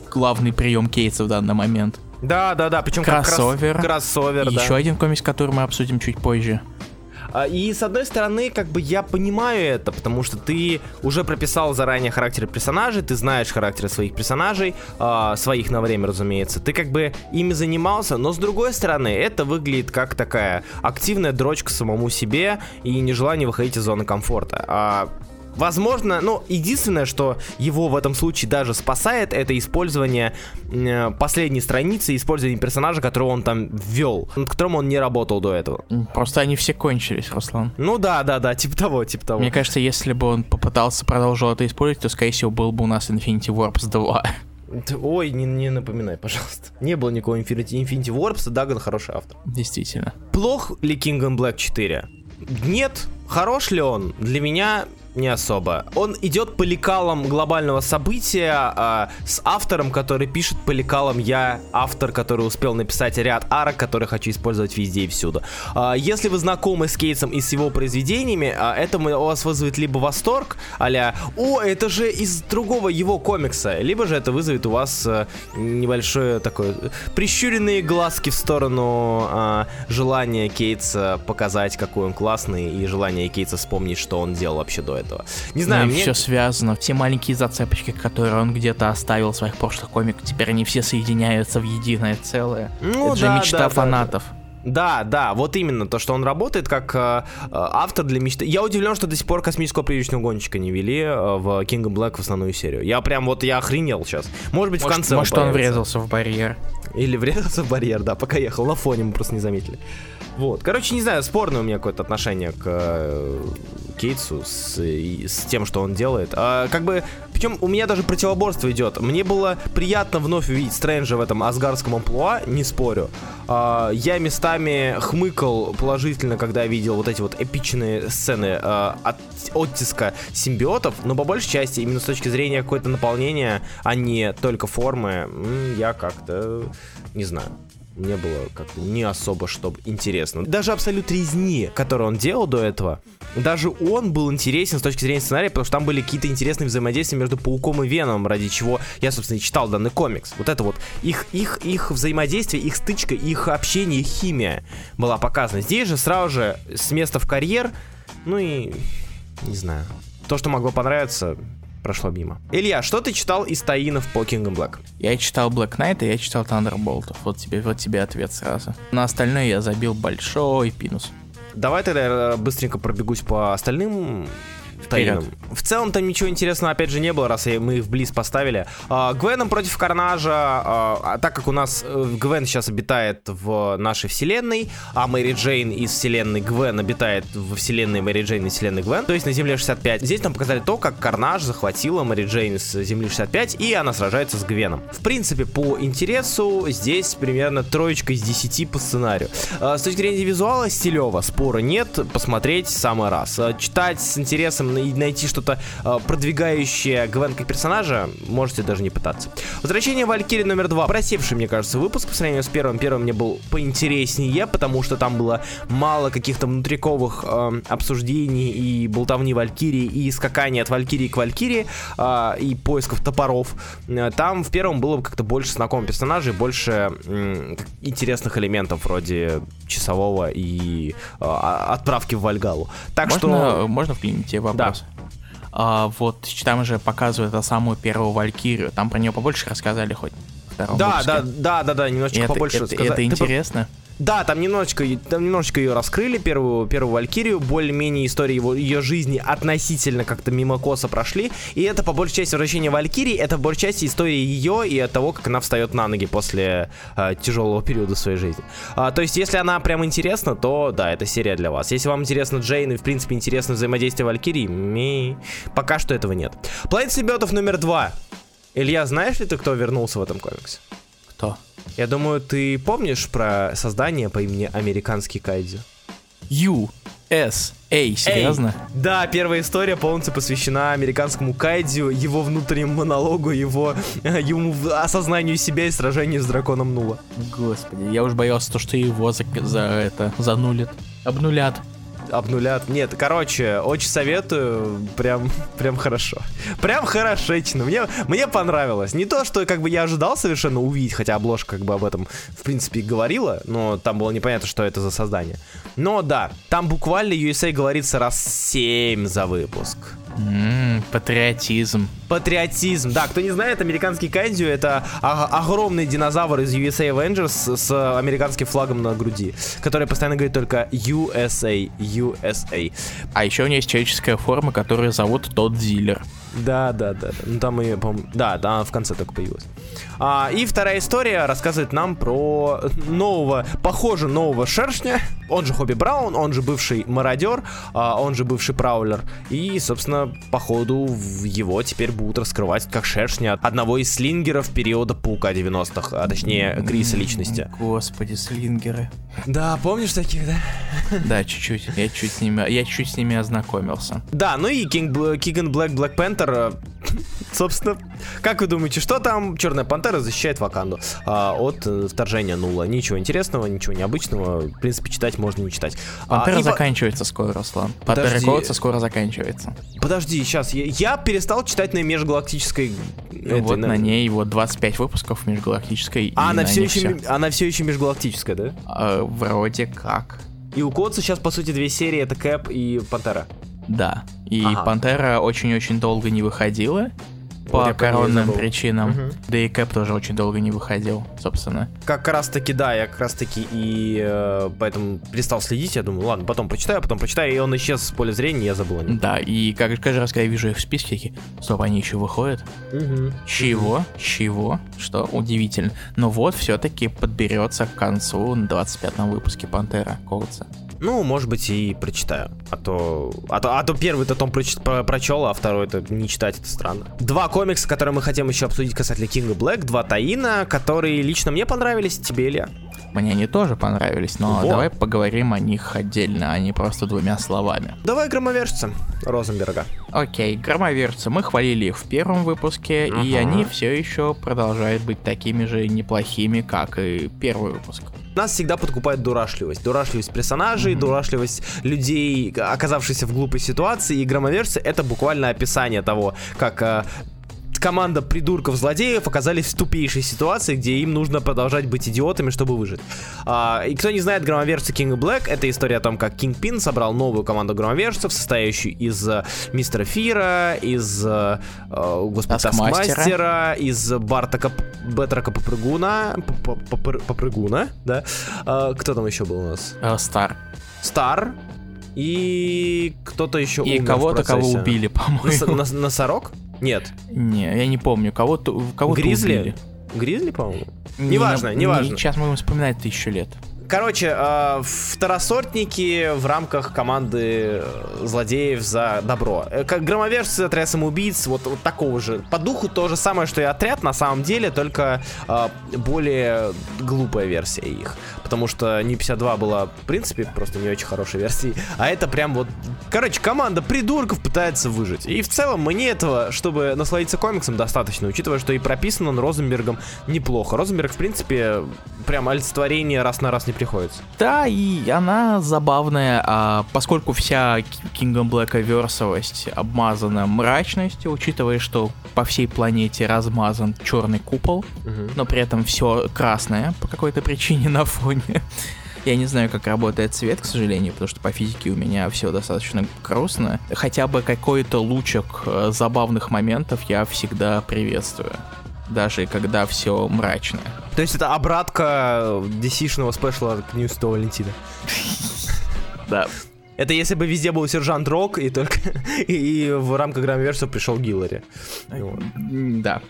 Speaker 2: главный прием Кейтса в данный момент.
Speaker 1: Да, да, да, причем
Speaker 2: кроссовер.
Speaker 1: Как раз, кроссовер, и
Speaker 2: да. Еще один комикс, который мы обсудим чуть позже.
Speaker 1: А, и с одной стороны, как бы я понимаю это, потому что ты уже прописал заранее характеры персонажей, ты знаешь характеры своих персонажей, э, своих на время, разумеется. Ты как бы ими занимался, но с другой стороны, это выглядит как такая активная дрочка самому себе и нежелание выходить из зоны комфорта. Возможно, ну, единственное, что его в этом случае даже спасает, это использование э, последней страницы, использование персонажа, которого он там ввел, над которым он не работал до этого.
Speaker 2: Просто они все кончились, Руслан.
Speaker 1: Ну да, да, да, типа того, типа того.
Speaker 2: Мне кажется, если бы он попытался продолжить это использовать, то, скорее всего, был бы у нас Infinity Warps 2.
Speaker 1: Ой, не, не напоминай, пожалуйста. Не было никакого Infinity, Infinity Warps, Даган хороший автор.
Speaker 2: Действительно.
Speaker 1: Плох ли Kingdom Black 4? Нет. Хорош ли он? Для меня не особо. Он идет по лекалам глобального события а, с автором, который пишет по лекалам я, автор, который успел написать ряд арок, которые хочу использовать везде и всюду. А, если вы знакомы с Кейтсом и с его произведениями, а, это у вас вызовет либо восторг, аля «О, это же из другого его комикса», либо же это вызовет у вас а, небольшое такое прищуренные глазки в сторону а, желания Кейтса показать, какой он классный, и желание Кейтса вспомнить, что он делал вообще до этого. Не знаю,
Speaker 2: ну, мне... все связано. Все маленькие зацепочки, которые он где-то оставил в своих прошлых комиках, теперь они все соединяются в единое целое. Ну, Это да, же мечта да, фанатов. Да,
Speaker 1: да, да, вот именно то, что он работает как э, э, автор для мечты. Я удивлен, что до сих пор космического призрачного гонщика не вели э, в King of Black в основную серию. Я прям вот я охренел сейчас. Может быть,
Speaker 2: может,
Speaker 1: в конце.
Speaker 2: Может, он, он врезался в барьер.
Speaker 1: Или врезался в барьер, да, пока ехал на фоне, мы просто не заметили. Вот. Короче, не знаю, спорное у меня какое-то отношение к э, Кейтсу с, и, с тем, что он делает. А, как бы, причем у меня даже противоборство идет. Мне было приятно вновь увидеть Стрэнджа в этом асгарском амплуа, не спорю. А, я местами хмыкал положительно, когда видел вот эти вот эпичные сцены а, от оттиска симбиотов, но по большей части именно с точки зрения какое-то наполнения, а не только формы, я как-то не знаю не было как-то не особо чтобы интересно. Даже абсолют резни, который он делал до этого, даже он был интересен с точки зрения сценария, потому что там были какие-то интересные взаимодействия между Пауком и Веном, ради чего я, собственно, и читал данный комикс. Вот это вот их, их, их взаимодействие, их стычка, их общение, их химия была показана. Здесь же сразу же с места в карьер, ну и не знаю. То, что могло понравиться, прошло мимо. Илья, что ты читал из таинов по Kingdom Black?
Speaker 2: Я читал Black Knight, и я читал Thunderbolt. Вот тебе, вот тебе ответ сразу. На остальное я забил большой пинус.
Speaker 1: Давай тогда я быстренько пробегусь по остальным Вперед. В целом там ничего интересного опять же не было, раз мы их в Близ поставили. А, Гвеном против Карнажа, а, а, так как у нас э, Гвен сейчас обитает в нашей вселенной, а Мэри Джейн из вселенной Гвен обитает в вселенной Мэри Джейн из вселенной Гвен, то есть на Земле 65. Здесь нам показали то, как Карнаж захватила Мэри Джейн с Земли 65, и она сражается с Гвеном. В принципе, по интересу здесь примерно троечка из 10 по сценарию. С точки зрения визуала, стилево, спора нет, посмотреть самый раз. Читать с интересом найти что-то э, продвигающее Гвен как персонажа, можете даже не пытаться. Возвращение Валькирии номер два. Просевший, мне кажется, выпуск по сравнению с первым. Первым мне был поинтереснее, потому что там было мало каких-то внутриковых э, обсуждений и болтовни Валькирии, и скакания от Валькирии к Валькирии, э, и поисков топоров. Э, там в первом было как-то больше знакомых персонажей, больше э, интересных элементов вроде часового и э, отправки в Вальгалу. Так
Speaker 2: можно,
Speaker 1: что...
Speaker 2: Можно вклинить тебе вопрос? Да. А, вот там же показывают эту самую первую Валькирию. Там про нее побольше рассказали хоть?
Speaker 1: Да, да, да, да, да, немножечко
Speaker 2: это,
Speaker 1: побольше
Speaker 2: это,
Speaker 1: рассказать.
Speaker 2: Это интересно?
Speaker 1: Да, там немножечко, там немножечко ее раскрыли, первую, первую Валькирию, более-менее истории его, ее жизни относительно как-то мимо коса прошли, и это по большей части возвращение Валькирии, это по большей части история ее и от того, как она встает на ноги после э, тяжелого периода своей жизни. А, то есть, если она прям интересна, то да, это серия для вас. Если вам интересно Джейн и, в принципе, интересно взаимодействие Валькирии, ми... пока что этого нет. Планета симбиотов номер два. Илья, знаешь ли ты, кто вернулся в этом комиксе?
Speaker 2: Кто?
Speaker 1: Я думаю, ты помнишь про создание по имени Американский Кайдзю?
Speaker 2: Ю. С. Эй, серьезно? Эй.
Speaker 1: Да, первая история полностью посвящена американскому кайдзю, его внутреннему монологу, его, ему осознанию себя и сражению с драконом Нула.
Speaker 2: Господи, я уж боялся то, что его за, за это занулят. Обнулят
Speaker 1: обнулят. Нет, короче, очень советую, прям, прям хорошо. Прям хорошечно. Мне, мне понравилось. Не то, что как бы я ожидал совершенно увидеть, хотя обложка как бы об этом, в принципе, говорила, но там было непонятно, что это за создание. Но да, там буквально USA говорится раз 7 за выпуск.
Speaker 2: Ммм, патриотизм.
Speaker 1: Патриотизм. Да, кто не знает, американский кайдзю это огромный динозавр из USA Avengers с американским флагом на груди, который постоянно говорит только USA, USA.
Speaker 2: А еще у него есть человеческая форма, которую зовут тот дилер.
Speaker 1: Да, да, да. Ну там и, по да, да, в конце только появилась. А, и вторая история рассказывает нам про нового, похоже, нового шершня. Он же Хобби Браун, он же бывший мародер, а, он же бывший праулер. И, собственно, походу его теперь будут раскрывать как шершня одного из слингеров периода Паука 90-х, а точнее Криса личности.
Speaker 2: Господи, слингеры.
Speaker 1: Да, помнишь таких, да?
Speaker 2: Да, чуть-чуть. Я чуть с ними, я чуть с ними ознакомился.
Speaker 1: Да, ну и Кинг, Киган Блэк Блэк Пантер Собственно, как вы думаете, что там Черная Пантера защищает Ваканду а, от э, вторжения Нула? Ничего интересного, ничего необычного. В принципе, читать можно не читать.
Speaker 2: А, Пантера а, заканчивается скоро, Руслан. Пантера Колодца скоро заканчивается.
Speaker 1: Подожди, сейчас. Я, я перестал читать на межгалактической...
Speaker 2: Вот на... на ней вот 25 выпусков межгалактической.
Speaker 1: А она все, еще, все. она все еще межгалактическая, да?
Speaker 2: А, вроде как.
Speaker 1: И у Котса сейчас, по сути, две серии. Это Кэп и Пантера.
Speaker 2: Да. И ага. Пантера очень-очень долго не выходила по вот коронным причинам. Угу. Да и Кэп тоже очень долго не выходил, собственно.
Speaker 1: Как раз таки, да, я как раз таки и э, поэтому перестал следить. Я думаю, ладно, потом почитаю, потом почитаю, и он исчез с поля зрения, я забыл о нем.
Speaker 2: Да, и как, каждый раз, когда я вижу их в списке, такие, стоп, они еще выходят? Угу. Чего? Угу. Чего? Что? Удивительно. Но вот все-таки подберется к концу на 25-м выпуске Пантера Коутса.
Speaker 1: Ну, может быть, и прочитаю. А то, а то, а то первый-то том проч, про, прочел, а второй это не читать, это странно. Два комикса, которые мы хотим еще обсудить касательно Кинга Блэк, два Таина, которые лично мне понравились, тебе, Илья?
Speaker 2: Мне они тоже понравились, но Во. давай поговорим о них отдельно, а не просто двумя словами.
Speaker 1: Давай громовержца Розенберга.
Speaker 2: Окей, громовержцы мы хвалили их в первом выпуске, uh-huh. и они все еще продолжают быть такими же неплохими, как и первый выпуск.
Speaker 1: Нас всегда подкупает дурашливость. Дурашливость персонажей, mm-hmm. дурашливость людей, оказавшихся в глупой ситуации. И громоверсия это буквально описание того, как э, команда придурков-злодеев оказались в тупейшей ситуации, где им нужно продолжать быть идиотами, чтобы выжить. А, и кто не знает громоверца King Black, это история о том, как Кинг Пин собрал новую команду громоверцев, состоящую из uh, Мистера Фира, из uh, господи, Таскмастера, из Бартака Бетрака Попрыгуна, Попрыгуна, да? Uh, кто там еще был у нас?
Speaker 2: Стар.
Speaker 1: Стар, и кто-то еще
Speaker 2: И кого-то, кого убили, по-моему.
Speaker 1: Носорог? Нет.
Speaker 2: Не, я не помню. Кого-то кого
Speaker 1: Гризли?
Speaker 2: убили.
Speaker 1: Гризли, по-моему? Неважно, неважно.
Speaker 2: Сейчас мы будем вспоминать тысячу лет.
Speaker 1: Короче, э, второсортники в рамках команды э, злодеев за добро. Э, как громовержцы, отряд самоубийц, вот, вот такого же. По духу то же самое, что и отряд, на самом деле, только более глупая версия их. Потому что не 52 была, в принципе, просто не очень хорошей версией. А это прям вот... Короче, команда придурков пытается выжить. И в целом мне этого, чтобы насладиться комиксом, достаточно. Учитывая, что и прописан он Розенбергом неплохо. Розенберг, в принципе, прям олицетворение раз на раз не приходится.
Speaker 2: Да, и она забавная, а поскольку вся Kingdom Black версовость обмазана мрачностью, учитывая, что по всей планете размазан черный купол, угу. но при этом все красное по какой-то причине на фоне. Я не знаю, как работает цвет, к сожалению, потому что по физике у меня все достаточно грустно. Хотя бы какой-то лучик э, забавных моментов я всегда приветствую. Даже когда все мрачное.
Speaker 1: То есть это обратка DC-шного спешла к Нью Валентина. [laughs]
Speaker 2: Да.
Speaker 1: Это если бы везде был сержант Рок, и только и, [laughs] и в рамках граммоверса пришел Гиллари.
Speaker 2: Да.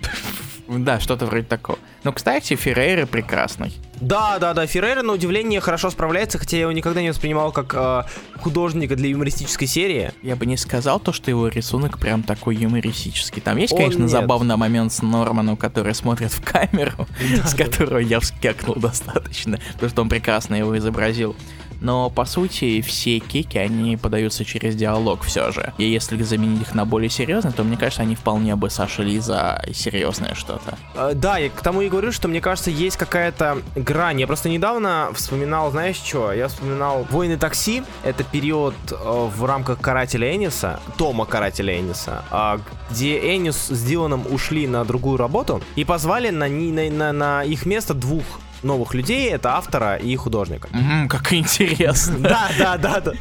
Speaker 2: Да, что-то вроде такого. Но, кстати, Феррейра прекрасный.
Speaker 1: Да, да, да, Феррейра на удивление хорошо справляется, хотя я его никогда не воспринимал как э, художника для юмористической серии.
Speaker 2: Я бы не сказал то, что его рисунок прям такой юмористический. Там есть, Он конечно, нет. забавный момент с Норманом, который смотрит в камеру, [laughs] с которого я вскакнул достаточно, потому что он прекрасно его изобразил но по сути все кеки, они подаются через диалог все же. И если заменить их на более серьезные, то мне кажется, они вполне бы сошли за серьезное что-то.
Speaker 1: Uh, да, я к тому и говорю, что мне кажется, есть какая-то грань. Я просто недавно вспоминал, знаешь что? Я вспоминал «Войны такси». Это период uh, в рамках «Карателя Эниса», Тома «Карателя Эниса», uh, где Энис с Диланом ушли на другую работу и позвали на, на, на, на их место двух новых людей, это автора и художника.
Speaker 2: Mm, как интересно. [laughs]
Speaker 1: Да, да, да, да.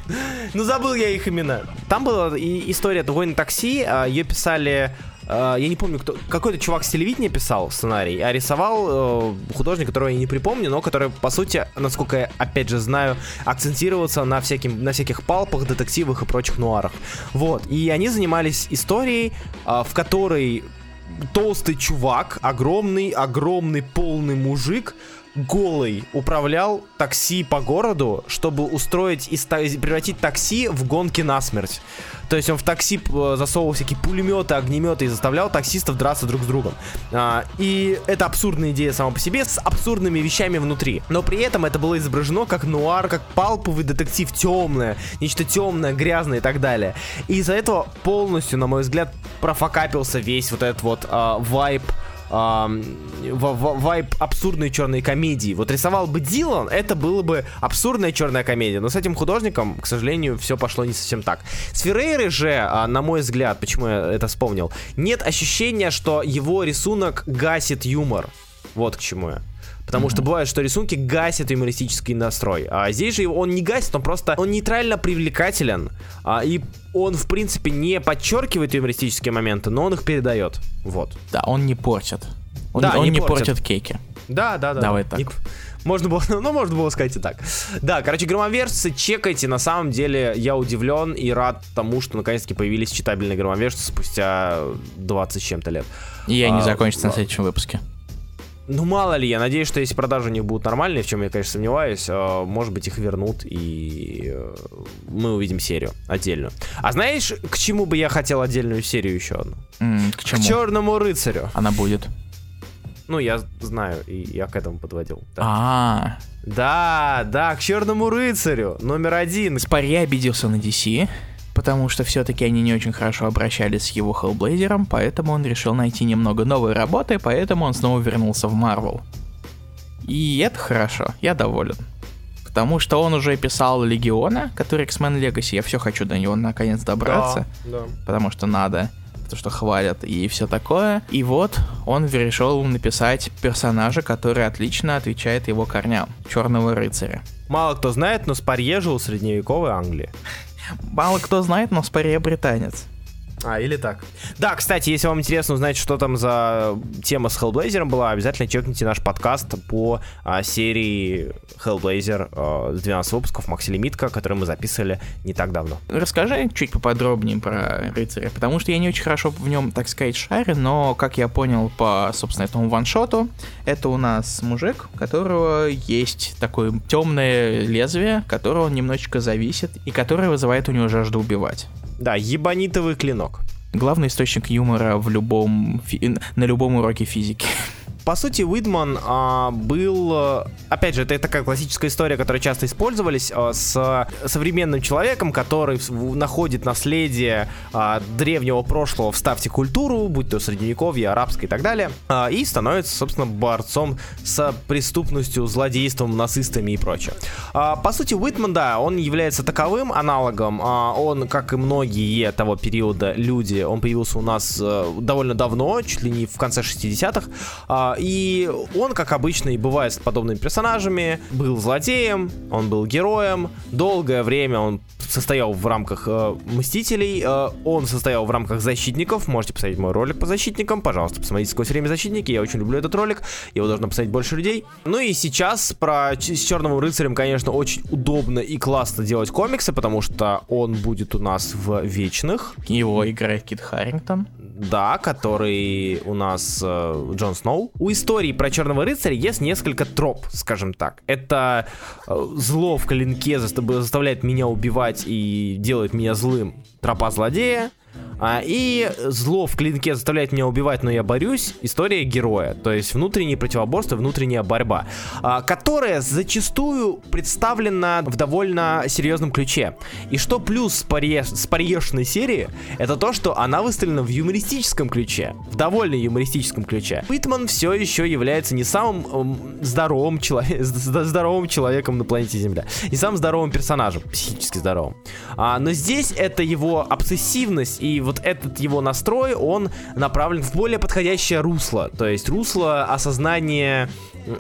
Speaker 1: Ну, забыл я их имена. Там была история «Войн на такси», а, ее писали а, я не помню, кто, какой-то чувак с телевидения писал сценарий, а рисовал э, художник, которого я не припомню, но который, по сути, насколько я, опять же, знаю, акцентировался на, всяким, на всяких палпах, детективах и прочих нуарах. Вот, и они занимались историей, э, в которой толстый чувак, огромный, огромный, полный мужик, голый управлял такси по городу, чтобы устроить и превратить такси в гонки насмерть. То есть он в такси э, засовывал всякие пулеметы, огнеметы и заставлял таксистов драться друг с другом. А, и это абсурдная идея сама по себе с абсурдными вещами внутри. Но при этом это было изображено как нуар, как палповый детектив, темное, нечто темное, грязное и так далее. И из-за этого полностью, на мой взгляд, профокапился весь вот этот вот а, вайб вайб абсурдной черной комедии. Вот рисовал бы Дилан, это было бы абсурдная черная комедия. Но с этим художником, к сожалению, все пошло не совсем так. С Феррейрой же, а, на мой взгляд, почему я это вспомнил, нет ощущения, что его рисунок гасит юмор. Вот к чему я. Потому mm-hmm. что бывает, что рисунки гасят юмористический настрой. А здесь же он не гасит, он просто он нейтрально привлекателен. А, и он, в принципе, не подчеркивает юмористические моменты, но он их передает. Вот.
Speaker 2: Да, он не портит. Он, да, он не, не портит. портит кейки.
Speaker 1: Да, да, да.
Speaker 2: Давай так. Не...
Speaker 1: Можно было, [laughs] ну, можно было сказать и так. Да, короче, громовержцы, чекайте. На самом деле, я удивлен и рад тому, что наконец-таки появились читабельные громовержцы спустя 20 с чем-то лет.
Speaker 2: И они а, закончатся на следующем выпуске.
Speaker 1: Ну, мало ли, я надеюсь, что если продажи у них будут нормальные, в чем я, конечно, сомневаюсь, э, может быть, их вернут, и э, мы увидим серию отдельную. А знаешь, к чему бы я хотел отдельную серию еще одну?
Speaker 2: Mm, к чему?
Speaker 1: К Черному рыцарю.
Speaker 2: Она будет.
Speaker 1: Ну, я знаю, и я к этому подводил.
Speaker 2: Да. А.
Speaker 1: Да, да, к Черному рыцарю. Номер один.
Speaker 2: Спарья обиделся на DC потому что все-таки они не очень хорошо обращались с его Hellblazer, поэтому он решил найти немного новой работы, поэтому он снова вернулся в Marvel. И это хорошо, я доволен. Потому что он уже писал Легиона, который X-Men Legacy, я все хочу до него наконец добраться, да, да. потому что надо, потому что хвалят и все такое. И вот он решил написать персонажа, который отлично отвечает его корням, Черного рыцаря.
Speaker 1: Мало кто знает, но Спарье жил в средневековой Англии.
Speaker 2: Мало кто знает, но скорее британец.
Speaker 1: А, или так. Да, кстати, если вам интересно узнать, что там за тема с Hellblazer была, обязательно чекните наш подкаст по а, серии Hellblazer а, с 12 выпусков Макси Лимитка, который мы записывали не так давно.
Speaker 2: Расскажи чуть поподробнее про рыцаря, потому что я не очень хорошо в нем, так сказать, шарю, но, как я понял по, собственно, этому ваншоту, это у нас мужик, у которого есть такое темное лезвие, которого он немножечко зависит, и которое вызывает у него жажду убивать.
Speaker 1: Да, ебанитовый клинок.
Speaker 2: Главный источник юмора в любом, на любом уроке физики.
Speaker 1: По сути, Уидман а, был, э, опять же, это такая классическая история, которая часто использовались а, с современным человеком, который находит наследие а, древнего прошлого, вставьте культуру, будь то средневековье, арабское и так далее, а, и становится, собственно, борцом с преступностью, злодейством, нацистами и прочее. А, по сути, Уитман, да, он является таковым аналогом, а, он, как и многие того периода люди, он появился у нас а, довольно давно, чуть ли не в конце 60-х, а, и он, как обычно и бывает с подобными персонажами, был злодеем, он был героем. Долгое время он состоял в рамках э, Мстителей, э, он состоял в рамках Защитников. Можете посмотреть мой ролик по Защитникам, пожалуйста, посмотрите сквозь время Защитники. Я очень люблю этот ролик, его должно посмотреть больше людей. Ну и сейчас про с Черным рыцарем, конечно, очень удобно и классно делать комиксы, потому что он будет у нас в Вечных.
Speaker 2: Его играет Кит Харрингтон.
Speaker 1: Да, который у нас э, Джон Сноу. У истории про Черного рыцаря есть несколько троп, скажем так. Это э, зло в клинке заставляет меня убивать и делает меня злым. Тропа злодея. А, и зло в клинке заставляет меня убивать, но я борюсь. История героя, то есть внутреннее противоборство, внутренняя борьба, а, которая зачастую представлена в довольно серьезном ключе. И что плюс с, парешной серии, это то, что она выставлена в юмористическом ключе, в довольно юмористическом ключе. Уитман все еще является не самым эм, здоровым, чело... [laughs] здоровым человеком на планете Земля, не самым здоровым персонажем, психически здоровым. А, но здесь это его обсессивность и вот этот его настрой, он направлен в более подходящее русло, то есть русло осознания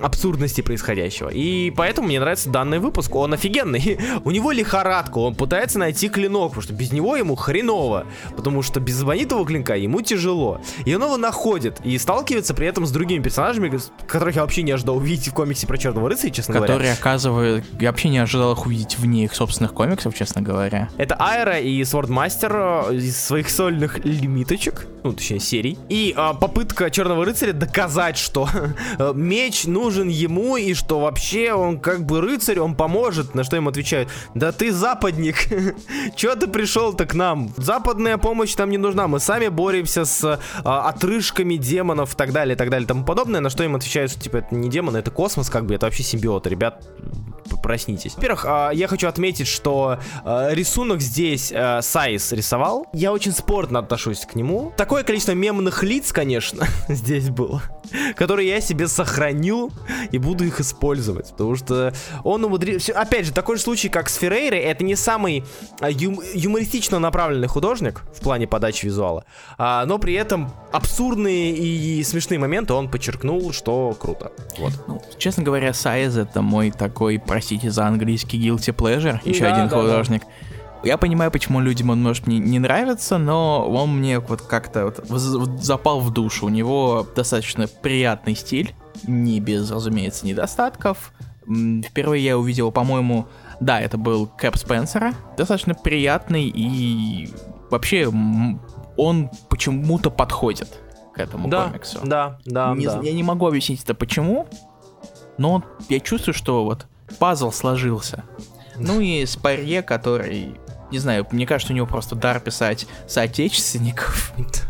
Speaker 1: абсурдности происходящего. И поэтому мне нравится данный выпуск. Он офигенный. [laughs] У него лихорадка. Он пытается найти клинок, потому что без него ему хреново. Потому что без звонитого клинка ему тяжело. И он его находит. И сталкивается при этом с другими персонажами, которых я вообще не ожидал увидеть в комиксе про Черного рыцаря, честно
Speaker 2: Которые,
Speaker 1: говоря.
Speaker 2: Которые, оказывают... Я вообще не ожидал их увидеть вне их собственных комиксов, честно говоря.
Speaker 1: Это Айра и Свordмастер э, из своих сольных лимиточек. Ну, точнее, серий. И а, попытка Черного рыцаря доказать, что [laughs] э, меч нужен ему и что вообще он как бы рыцарь, он поможет. На что им отвечают, да ты западник, [laughs] чё ты пришел-то к нам? Западная помощь нам не нужна, мы сами боремся с а, отрыжками демонов и так далее, и так далее, и тому подобное. На что им отвечают, что типа это не демоны, это космос, как бы, это вообще симбиоты, ребят, проснитесь. Во-первых, а, я хочу отметить, что а, рисунок здесь а, Сайс рисовал. Я очень спорно отношусь к нему. Такое количество мемных лиц, конечно, [laughs] здесь было, которые я себе сохраню и буду их использовать, потому что он умудрился... Опять же, такой же случай, как с Феррейрой, это не самый ю... юмористично направленный художник в плане подачи визуала, но при этом абсурдные и смешные моменты он подчеркнул, что круто. Вот.
Speaker 2: Ну, честно говоря, Сайз это мой такой, простите за английский guilty pleasure, еще да, один да, художник. Да. Я понимаю, почему людям он может не, не нравиться, но он мне вот как-то вот запал в душу. У него достаточно приятный стиль, не без, разумеется, недостатков. Впервые я увидел, по-моему, да, это был Кэп Спенсера. Достаточно приятный и вообще он почему-то подходит к этому
Speaker 1: да,
Speaker 2: комиксу.
Speaker 1: Да, да,
Speaker 2: не,
Speaker 1: да.
Speaker 2: Я не могу объяснить это почему, но я чувствую, что вот пазл сложился. Ну и Спарье, который, не знаю, мне кажется, у него просто дар писать соотечественников. [laughs]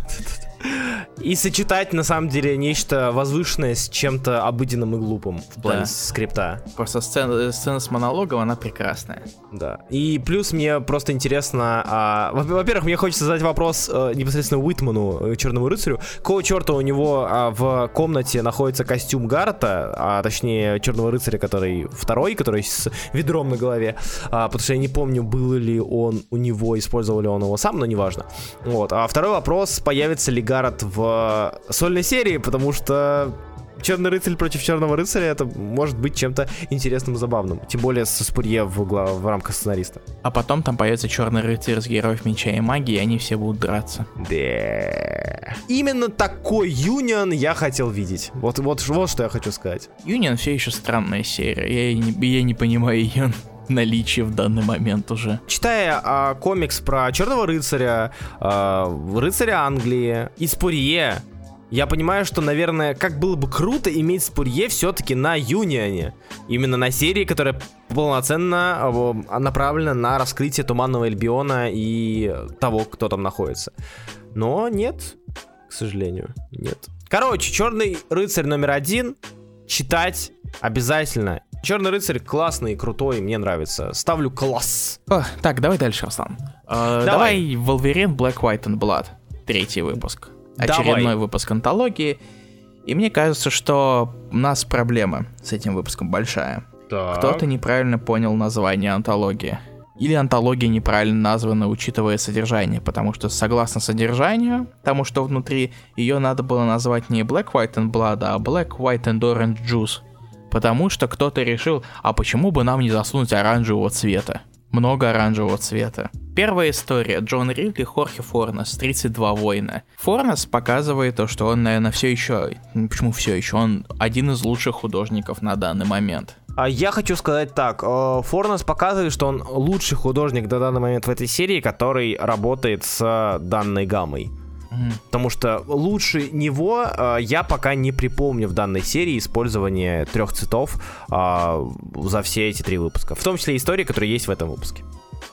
Speaker 1: И сочетать, на самом деле, нечто возвышенное с чем-то обыденным и глупым в плане да. скрипта.
Speaker 2: Просто сцена, сцена с монологом, она прекрасная.
Speaker 1: Да. И плюс мне просто интересно... А, во-первых, мне хочется задать вопрос а, непосредственно Уитману, э, Черному рыцарю. Какого черта у него а, в комнате находится костюм Гарта, а точнее Черного рыцаря, который второй, который с ведром на голове. А, потому что я не помню, был ли он у него, использовал ли он его сам, но неважно. Вот. А второй вопрос, появится ли Гаррет в сольной серии, потому что Черный рыцарь против Черного рыцаря это может быть чем-то интересным и забавным. Тем более со Спурье в, в рамках сценариста.
Speaker 2: А потом там появится Черный рыцарь с героев меча и магии, и они все будут драться.
Speaker 1: Да. Именно такой Юнион я хотел видеть. Вот, вот, вот что я хочу сказать.
Speaker 2: Юнион все еще странная серия. Я не, я не понимаю ее наличие в данный момент уже.
Speaker 1: Читая а, комикс про Черного рыцаря, а, рыцаря Англии, из Пурье, я понимаю, что, наверное, как было бы круто иметь Спурье все-таки на Юнионе. Именно на серии, которая полноценно а, направлена на раскрытие Туманного Эльбиона и того, кто там находится. Но нет, к сожалению, нет. Короче, Черный рыцарь номер один. Читать обязательно. Черный рыцарь классный, крутой, мне нравится. Ставлю класс.
Speaker 2: О, так, давай дальше, Руслан. Э, давай Wolverine Black, White and Blood. Третий выпуск. Очередной давай. выпуск антологии. И мне кажется, что у нас проблема с этим выпуском большая. Так. Кто-то неправильно понял название антологии. или антология неправильно названа, учитывая содержание, потому что согласно содержанию, тому, что внутри, ее надо было назвать не Black, White and Blood, а Black, White and Orange Juice. Потому что кто-то решил, а почему бы нам не засунуть оранжевого цвета? Много оранжевого цвета. Первая история. Джон Ридли, Хорхе Форнес, 32 воина. Форнес показывает то, что он, наверное, все еще... Почему все еще? Он один из лучших художников на данный момент.
Speaker 1: А я хочу сказать так. Э, Форнес показывает, что он лучший художник на данный момент в этой серии, который работает с данной гаммой. Mm. Потому что лучше него э, я пока не припомню в данной серии использование трех цветов э, за все эти три выпуска. В том числе истории, которые есть в этом выпуске.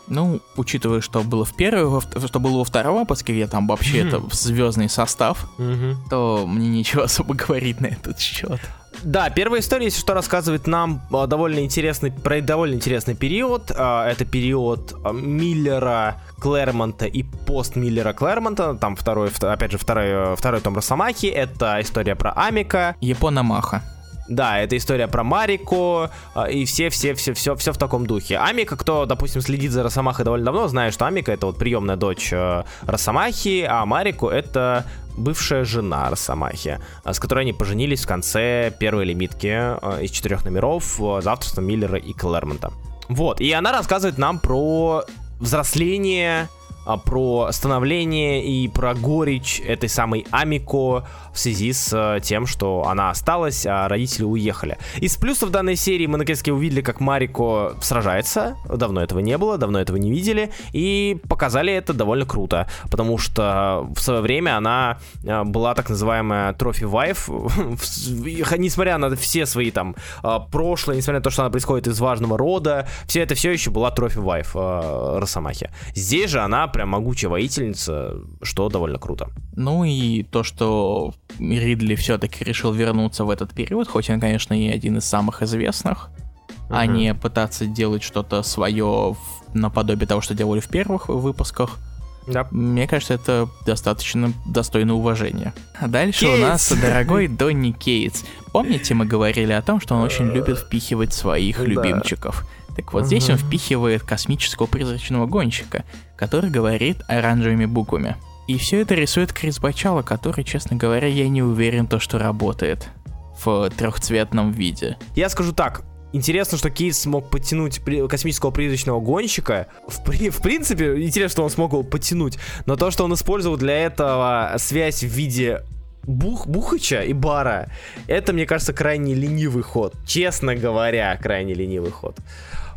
Speaker 2: Ну, учитывая, что было в первом, что было во втором выпуске, где там вообще mm-hmm. это звездный состав, mm-hmm. то мне ничего [laughs] особо говорить на этот счет.
Speaker 1: Да, первая история, если что, рассказывает нам а, довольно интересный, про довольно интересный период. Это период Миллера, Клэрмонта и пост Миллера Клэрмонта. Там второй, опять же, второй, второй том Росомахи. Это история про Амика.
Speaker 2: Япона-маха.
Speaker 1: Да, это история про Марику и все-все-все-все все в таком духе. Амика, кто, допустим, следит за Росомахой довольно давно, знает, что Амика это вот приемная дочь э, Росомахи, а Марику это бывшая жена Росомахи, э, с которой они поженились в конце первой лимитки э, из четырех номеров за авторством Миллера и Клэрмонта. Вот, и она рассказывает нам про взросление, про становление и про горечь этой самой Амико в связи с э, тем, что она осталась, а родители уехали. Из плюсов данной серии мы наконец-таки увидели, как Марико сражается. Давно этого не было, давно этого не видели. И показали это довольно круто, потому что в свое время она э, была так называемая трофи [laughs] вайф. Несмотря на все свои там э, прошлое, несмотря на то, что она происходит из важного рода, все это все еще была трофи вайф Росомахи. Здесь же она прям могучая воительница, что довольно круто.
Speaker 2: Ну и то, что Ридли все-таки решил вернуться в этот период, хоть он, конечно, и один из самых известных, uh-huh. а не пытаться делать что-то свое наподобие того, что делали в первых выпусках. Да. Мне кажется, это достаточно достойно уважения. А дальше Кейтс. у нас дорогой Донни Кейтс. Помните, мы говорили о том, что он очень любит впихивать своих любимчиков. Так вот, здесь он впихивает космического призрачного гонщика, который говорит оранжевыми буквами. И все это рисует Крис Бачало, который, честно говоря, я не уверен, то, что работает в трехцветном виде.
Speaker 1: Я скажу так, Интересно, что Кейс смог подтянуть космического призрачного гонщика. В, при, в принципе, интересно, что он смог его подтянуть. Но то, что он использовал для этого связь в виде бух, бухача и бара, это, мне кажется, крайне ленивый ход. Честно говоря, крайне ленивый ход.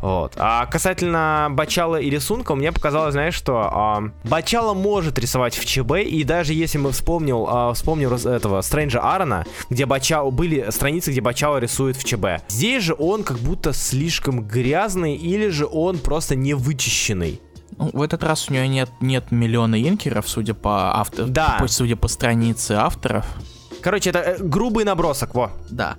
Speaker 1: Вот. А касательно Бачала и рисунка, мне показалось, знаешь, что а, Бачала может рисовать в ЧБ, и даже если мы вспомнил, а, вспомнил этого Стрэнджа Аарона, где Бачао были страницы, где Бачао рисует в ЧБ. Здесь же он как будто слишком грязный, или же он просто не вычищенный.
Speaker 2: Ну, в этот раз у него нет, нет миллиона инкеров, судя по автору. Да. Судя по странице авторов.
Speaker 1: Короче, это э, грубый набросок, во.
Speaker 2: Да,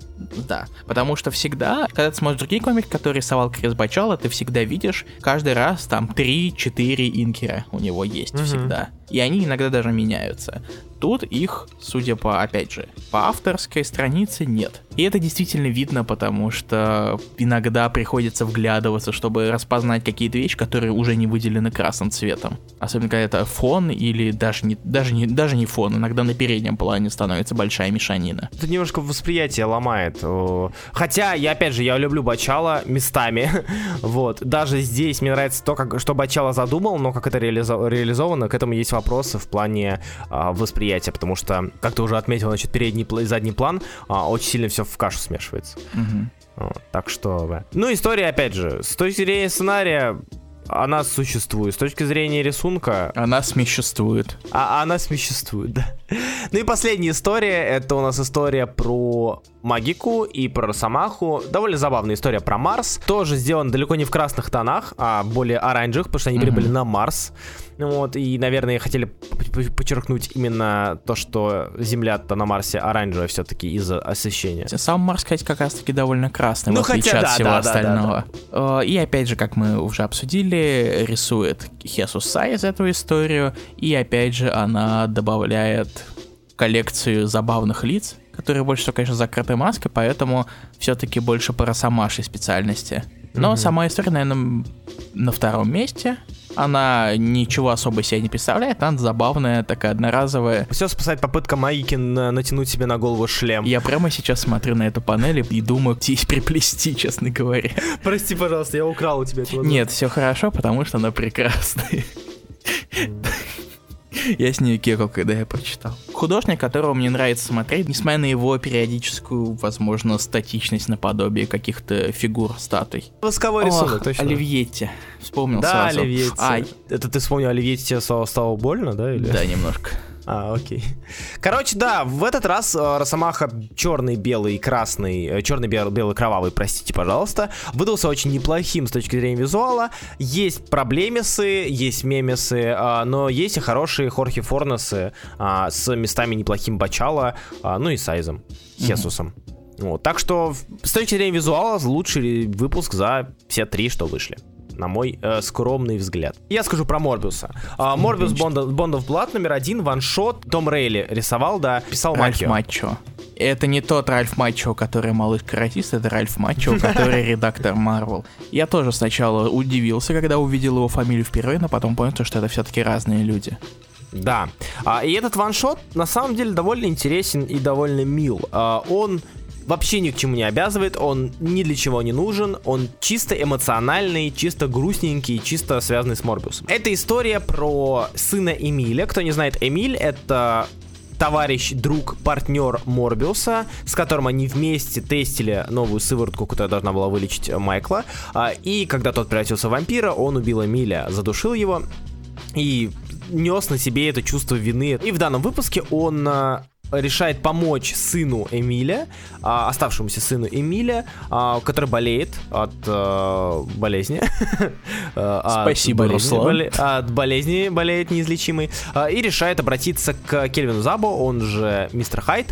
Speaker 2: да. Потому что всегда, когда ты смотришь другие комики, которые рисовал Крис Бачало, ты всегда видишь каждый раз там 3-4 инкера у него есть угу. всегда. И они иногда даже меняются. Тут их, судя по, опять же, по авторской странице нет. И это действительно видно, потому что иногда приходится вглядываться, чтобы распознать какие-то вещи, которые уже не выделены красным цветом. Особенно когда это фон или даже не, даже не, даже не фон, иногда на переднем плане становится большая мешанина.
Speaker 1: Это немножко восприятие ломает. Хотя, я опять же, я люблю Бачала местами. [laughs] вот. Даже здесь мне нравится то, как, что Бачала задумал, но как это реализо- реализовано, к этому есть вопросы в плане а, восприятия восприятие, потому что, как ты уже отметил, значит, передний и задний план а, очень сильно все в кашу смешивается. Угу. Вот, так что, да. Ну, история, опять же, с точки зрения сценария, она существует. С точки зрения рисунка...
Speaker 2: Она смеществует.
Speaker 1: А она смеществует, [laughs] да. Ну и последняя история, это у нас история про Магику и про Росомаху. Довольно забавная история про Марс. Тоже сделана далеко не в красных тонах, а более оранжевых, потому что они mm-hmm. прибыли на Марс. Вот, и, наверное, хотели подчеркнуть именно то, что Земля-то на Марсе оранжевая все-таки из-за освещения.
Speaker 2: Сам Марс, кстати, как раз-таки довольно красный, ну, в отличие хотя, от да, всего да, остального. Да, да, да. И опять же, как мы уже обсудили, рисует Хесус Сайз эту историю, и опять же она добавляет коллекцию забавных лиц, которые больше всего, конечно, закрытой маской, поэтому все-таки больше по Росомашей специальности. Но mm-hmm. сама история, наверное, на втором месте. Она ничего особо себя не представляет, она забавная, такая одноразовая.
Speaker 1: Все спасает попытка Майки натянуть себе на голову шлем.
Speaker 2: Я прямо сейчас смотрю на эту панель и думаю, [laughs] здесь приплести, честно говоря.
Speaker 1: Прости, пожалуйста, я украл у тебя
Speaker 2: эту Нет, все хорошо, потому что она прекрасная. [laughs] Я с нее кекал, когда я прочитал. Художник, которого мне нравится смотреть, несмотря на его периодическую, возможно, статичность наподобие каких-то фигур, статуй.
Speaker 1: Восковой рисунок,
Speaker 2: точно. Оливьетти. Вспомнил
Speaker 1: да,
Speaker 2: сразу.
Speaker 1: Оливьетти. А, это ты вспомнил Оливьетти, тебе стало, стало больно, да? Или?
Speaker 2: Да, немножко.
Speaker 1: А, окей. Короче, да, в этот раз э, Росомаха черный, белый, красный, э, черный, белый, белый, кровавый, простите, пожалуйста, выдался очень неплохим с точки зрения визуала. Есть проблемисы, есть мемесы, э, но есть и хорошие Хорхи Форнесы э, с местами неплохим Бачала, ну и Сайзом, Хесусом. Mm-hmm. Вот, так что с точки зрения визуала лучший выпуск за все три, что вышли на мой э, скромный взгляд. Я скажу про Морбиуса. А, Морбиус Бондов Блад номер один, ваншот. Том Рейли рисовал, да, писал
Speaker 2: Ральф Мачо. Это не тот Ральф Мачо, который малыш каратист, это Ральф Мачо, [laughs] который редактор Марвел. Я тоже сначала удивился, когда увидел его фамилию впервые, но потом понял, что это все-таки разные люди.
Speaker 1: Да. А, и этот ваншот на самом деле довольно интересен и довольно мил. А, он вообще ни к чему не обязывает, он ни для чего не нужен, он чисто эмоциональный, чисто грустненький, чисто связанный с Морбиусом. Это история про сына Эмиля. Кто не знает, Эмиль это товарищ, друг, партнер Морбиуса, с которым они вместе тестили новую сыворотку, которая должна была вылечить Майкла. А, и когда тот превратился в вампира, он убил Эмиля, задушил его и нес на себе это чувство вины. И в данном выпуске он а, решает помочь сыну Эмиля, а, оставшемуся сыну Эмиля, а, который болеет от а, болезни. [laughs]
Speaker 2: А, Спасибо,
Speaker 1: Руслан. От болезни болеет неизлечимый. А, и решает обратиться к Кельвину Забу, он же мистер Хайт,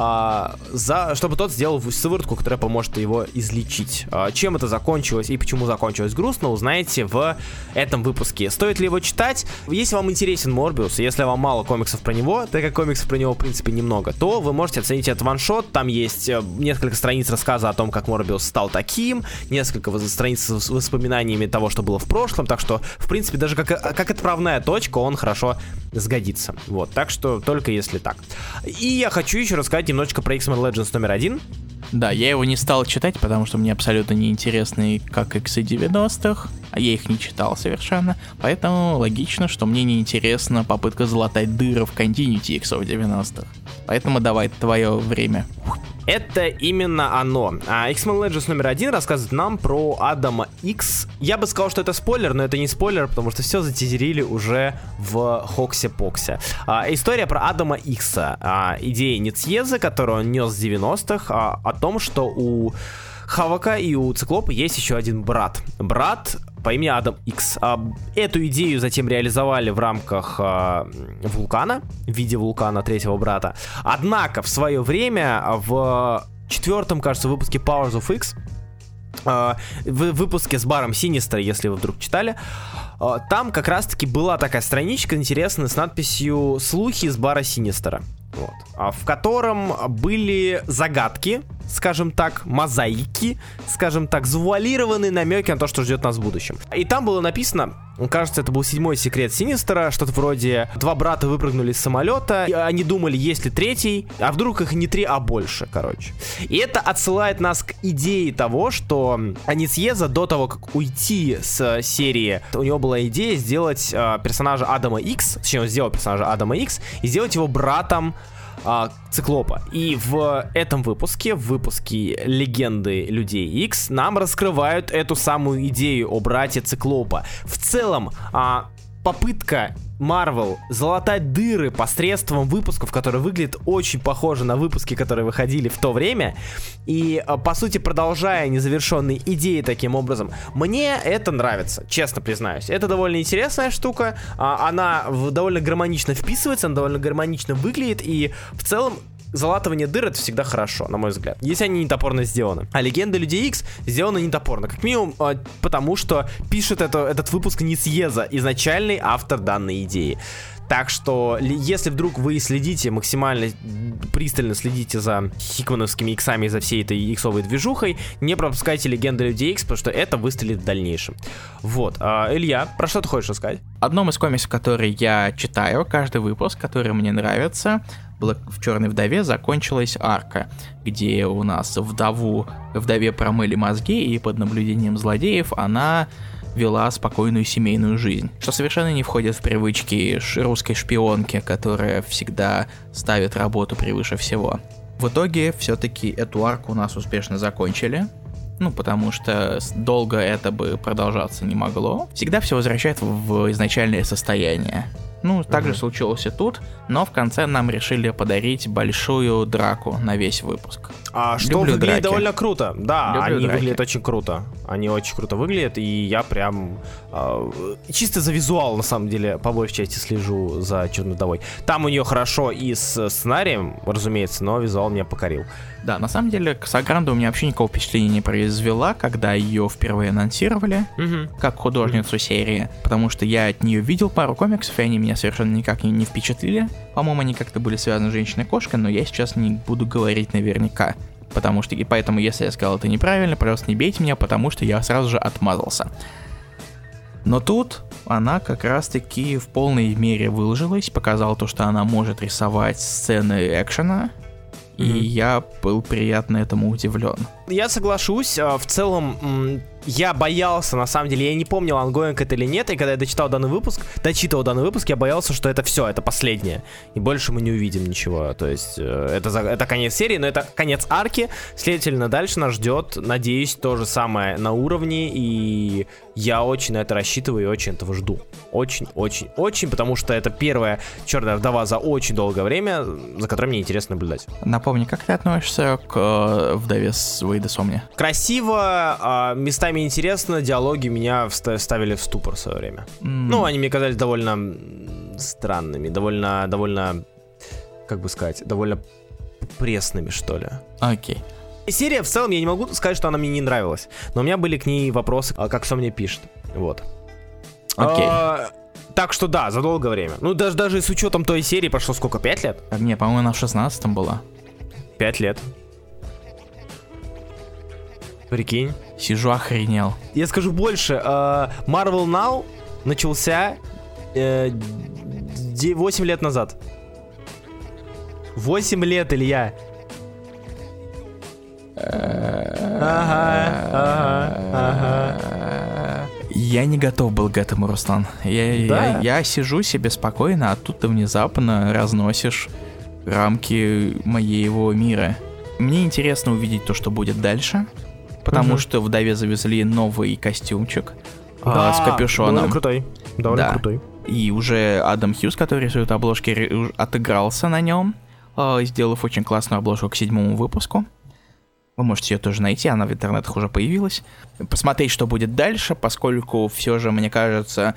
Speaker 1: а, за, чтобы тот сделал сыворотку, которая поможет его излечить. А, чем это закончилось и почему закончилось грустно, узнаете в этом выпуске. Стоит ли его читать? Если вам интересен Морбиус, если вам мало комиксов про него, так как комиксов про него, в принципе, немного, то вы можете оценить этот ваншот. Там есть э, несколько страниц рассказа о том, как Морбиус стал таким, несколько страниц с воспоминаниями того, что было в прошлом, так что, в принципе, даже как, э, как отправная точка, он хорошо сгодится. Вот, так что только если так. И я хочу еще рассказать немножечко про X-Men Legends номер один.
Speaker 2: Да, я его не стал читать, потому что мне абсолютно неинтересны как иксы 90-х, а я их не читал совершенно, поэтому логично, что мне неинтересна попытка залатать дыры в континьюти иксов 90-х. Поэтому давай твое время.
Speaker 1: Это именно оно. А X-Men Legends номер один рассказывает нам про Адама X. Я бы сказал, что это спойлер, но это не спойлер, потому что все затизерили уже в Хоксе-Поксе. А, история про Адама Икса. А, идея Ницьеза, которую он нес с 90-х, а, о том, что у Хавака и у Циклопа есть еще один брат. Брат по имени Адам Икс. А, эту идею затем реализовали в рамках а, вулкана, в виде вулкана третьего брата. Однако в свое время в четвертом, кажется, выпуске Powers of X, а, в выпуске с баром Синистра, если вы вдруг читали, там как раз-таки была такая страничка интересная с надписью «Слухи из бара Синистера» вот, а в котором были загадки, скажем так, мозаики, скажем так, завуалированные намеки на то, что ждет нас в будущем. И там было написано, кажется, это был седьмой секрет Синистера, что-то вроде два брата выпрыгнули с самолета, и они думали, есть ли третий, а вдруг их не три, а больше, короче. И это отсылает нас к идее того, что Аницьеза до того, как уйти с серии, у него была идея сделать э, персонажа Адама X, точнее, он сделал персонажа Адама X, и сделать его братом а, Циклопа. И в этом выпуске, в выпуске Легенды Людей X, нам раскрывают эту самую идею о брате Циклопа. В целом, а, попытка Marvel залатать дыры посредством выпусков, которые выглядят очень похоже на выпуски, которые выходили в то время, и, а, по сути, продолжая незавершенные идеи таким образом, мне это нравится, честно признаюсь. Это довольно интересная штука, а, она довольно гармонично вписывается, она довольно гармонично выглядит, и в целом залатывание дыр это всегда хорошо, на мой взгляд. Если они не топорно сделаны. А легенда Людей X сделана не топорно. Как минимум, а, потому что пишет это, этот выпуск не съеза, изначальный автор данной идеи. Так что, если вдруг вы следите, максимально пристально следите за хикмановскими иксами, за всей этой иксовой движухой, не пропускайте Легенды Людей Икс, потому что это выстрелит в дальнейшем. Вот. А, Илья, про что ты хочешь рассказать?
Speaker 2: Одном из комиксов, который я читаю, каждый выпуск, который мне нравится, в Черной вдове закончилась арка, где у нас вдову, вдове промыли мозги, и под наблюдением злодеев она вела спокойную семейную жизнь, что совершенно не входит в привычки русской шпионки, которая всегда ставит работу превыше всего. В итоге все-таки эту арку у нас успешно закончили, ну, потому что долго это бы продолжаться не могло. Всегда все возвращает в изначальное состояние. Ну, так же случилось и тут, но в конце нам решили подарить большую драку на весь выпуск.
Speaker 1: А что Люблю выглядит драки. довольно круто. Да, Люблю они драки. выглядят очень круто. Они очень круто выглядят, и я прям э, чисто за визуал, на самом деле, по большей части слежу за Черной вдовой. Там у нее хорошо и с сценарием, разумеется, но визуал меня покорил.
Speaker 2: Да, на самом деле, Ксагранда у меня вообще никакого впечатления не произвела, когда ее впервые анонсировали, угу. как художницу угу. серии, потому что я от нее видел пару комиксов, и они меня совершенно никак не, не впечатлили. По-моему, они как-то были связаны с женщиной-кошкой, но я сейчас не буду говорить наверняка. Потому что, и поэтому, если я сказал это неправильно, пожалуйста, не бейте меня, потому что я сразу же отмазался. Но тут она как раз-таки в полной мере выложилась, показала то, что она может рисовать сцены экшена, и я был приятно этому удивлен.
Speaker 1: Я соглашусь, а, в целом я боялся, на самом деле, я не помнил, ongoing это или нет, и когда я дочитал данный выпуск, дочитывал данный выпуск, я боялся, что это все, это последнее, и больше мы не увидим ничего, то есть э, это, это конец серии, но это конец арки, следовательно, дальше нас ждет, надеюсь, то же самое на уровне, и я очень на это рассчитываю и очень этого жду. Очень, очень, очень, потому что это первая черная вдова за очень долгое время, за которой мне интересно наблюдать.
Speaker 2: Напомни, как ты относишься к э, вдове с Уэйда Сомни?
Speaker 1: Красиво, э, местами интересно, диалоги меня вставили в ступор в свое время. Mm. Ну, они мне казались довольно странными, довольно, довольно, как бы сказать, довольно пресными, что ли.
Speaker 2: Окей. Okay.
Speaker 1: Серия в целом, я не могу сказать, что она мне не нравилась. Но у меня были к ней вопросы, а как все мне пишет. Вот.
Speaker 2: Окей. Okay. А,
Speaker 1: так что да, за долгое время. Ну, даже, даже с учетом той серии прошло сколько, 5 лет?
Speaker 2: А, не, по-моему, она в 16 была.
Speaker 1: 5 лет. Прикинь.
Speaker 2: Сижу охренел.
Speaker 1: Я скажу больше. Uh, Marvel Now начался uh, э, 8 лет назад. 8 лет, Илья.
Speaker 2: Ага, ага, ага. Я не готов был к этому, Руслан. Я, да? я, я сижу себе спокойно, а тут ты внезапно разносишь рамки моего мира. Мне интересно увидеть то, что будет дальше, потому угу. что вдове завезли новый костюмчик да, а, с капюшоном. Довольно
Speaker 1: крутой. Довольно да. крутой.
Speaker 2: И уже Адам Хьюз, который рисует обложки, отыгрался на нем, а, сделав очень классную обложку к седьмому выпуску. Вы можете ее тоже найти, она в интернетах уже появилась. Посмотреть, что будет дальше, поскольку все же, мне кажется,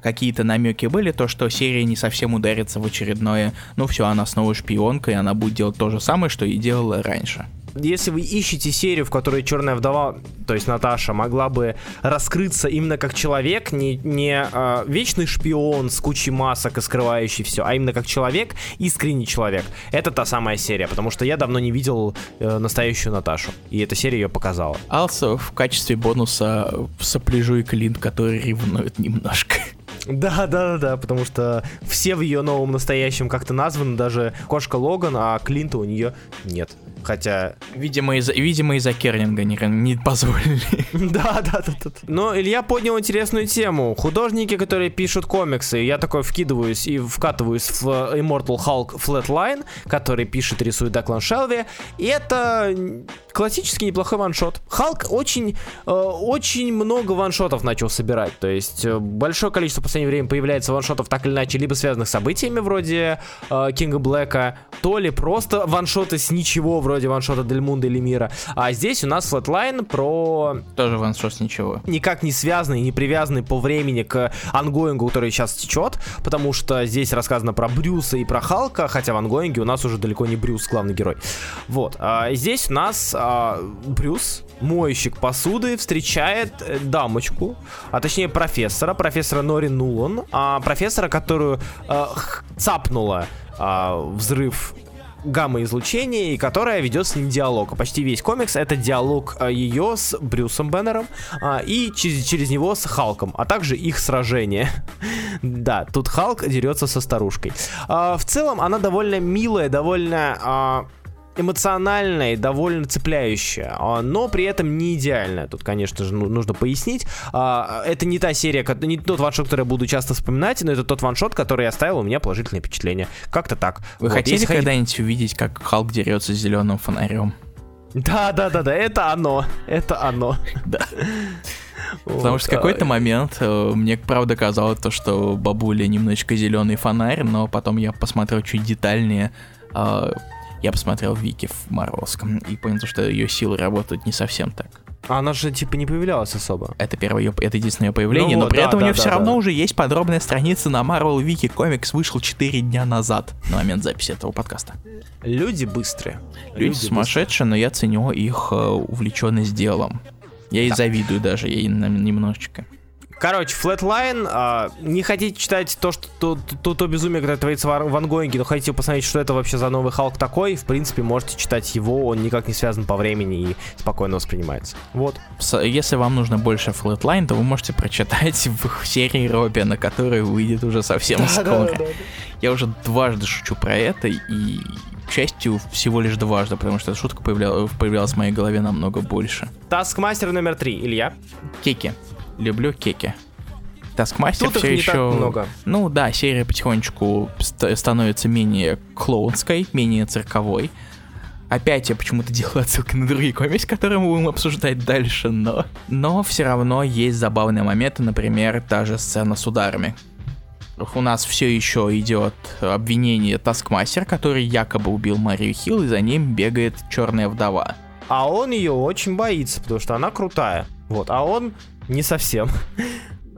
Speaker 2: какие-то намеки были, то, что серия не совсем ударится в очередное, ну все, она снова шпионка, и она будет делать то же самое, что и делала раньше
Speaker 1: если вы ищете серию, в которой Черная вдова, то есть Наташа, могла бы раскрыться именно как человек, не, не э, вечный шпион с кучей масок и скрывающий все, а именно как человек, искренний человек, это та самая серия, потому что я давно не видел э, настоящую Наташу, и эта серия ее показала.
Speaker 2: Also, в качестве бонуса сопляжу и Клинт, который ревнует немножко.
Speaker 1: Да, да, да, да, потому что все в ее новом настоящем как-то названы, даже кошка Логан, а Клинта у нее нет. Хотя...
Speaker 2: Видимо, из-за видимо, из Кернинга не, не позволили. [laughs]
Speaker 1: да, да, да, да. Но Илья поднял интересную тему. Художники, которые пишут комиксы, я такой вкидываюсь и вкатываюсь в Immortal Hulk Flatline, который пишет, рисует Даклан Шелви, и это классический неплохой one-shot. Халк очень, э, очень много one-shot ов начал собирать. То есть э, большое количество в последнее время появляется one-shot ов так или иначе, либо связанных с событиями вроде э, King а Black а, то ли просто one-shot ы с ничего, вроде вроде one-shot а Дель Мунда или Мира. А здесь у нас Flatline про...
Speaker 2: Тоже one-shot ничего.
Speaker 1: Никак не связанный, не привязанный по времени к ongoing у, который сейчас течет, потому что здесь рассказано про Брюса и про Халка, хотя в ongoing е у нас уже далеко не Брюс главный герой. Вот. А здесь у нас а, Брюс, мойщик посуды, встречает э, дамочку, а точнее профессора, профессора Нори Нулан, а профессора, которую а, цапнула а, взрыв гамма-излучения, и которая ведет с ним диалог. Почти весь комикс это диалог а, ее с Брюсом Беннером а, и через, через него с Халком, а также их сражение. [laughs] да, тут Халк дерется со старушкой. А, в целом она довольно милая, довольно... А, эмоциональная и довольно цепляющая, а, но при этом не идеальная. Тут, конечно же, ну, нужно пояснить. А, это не та серия, не тот ваншот, который я буду часто вспоминать, но это тот ваншот, который оставил у меня положительное впечатление. Как-то так.
Speaker 2: Вы вот, хотите когда-нибудь увидеть, как Халк дерется с зеленым фонарем?
Speaker 1: Да, да, да, да, это оно. Это оно.
Speaker 2: Да. [laughs] Потому что в какой-то момент э, мне правда казалось то, что бабуля немножечко зеленый фонарь, но потом я посмотрел чуть детальнее, а, я посмотрел Вики в Марвелском и понял, что ее силы работают не совсем так.
Speaker 1: А она же типа не появлялась особо.
Speaker 2: Это первое ее, это единственное ее появление, ну, но при да, этом да, у нее да, все да, равно да. уже есть подробная страница на Marvel Wiki. Комикс вышел 4 дня назад, на момент записи этого подкаста.
Speaker 1: Люди быстрые.
Speaker 2: Люди, Люди сумасшедшие, быстрые. но я ценю их э, увлеченность делом. Я да. и завидую даже ей немножечко.
Speaker 1: Короче, Flatline, а, не хотите читать то, что то, то, то безумие, которое творится в ангоинге, но хотите посмотреть, что это вообще за новый Халк такой, в принципе, можете читать его, он никак не связан по времени и спокойно воспринимается. Вот.
Speaker 2: Если вам нужно больше Flatline, то вы можете прочитать [laughs] в серии Робина, которая выйдет уже совсем да, скоро. Да, да, да. Я уже дважды шучу про это, и к счастью, всего лишь дважды, потому что эта шутка появлялась, появлялась в моей голове намного больше.
Speaker 1: Таскмастер номер три, Илья.
Speaker 2: Кеки люблю кеки. Таскмастер все еще... много. Ну да, серия потихонечку ст- становится менее клоунской, менее цирковой. Опять я почему-то [laughs] делаю отсылки на другие комиксы, которые мы будем обсуждать дальше, но... Но все равно есть забавные моменты, например, та же сцена с ударами. У нас все еще идет обвинение Таскмастер, который якобы убил Марию Хилл, и за ним бегает черная вдова.
Speaker 1: А он ее очень боится, потому что она крутая. Вот, а он не совсем. [laughs]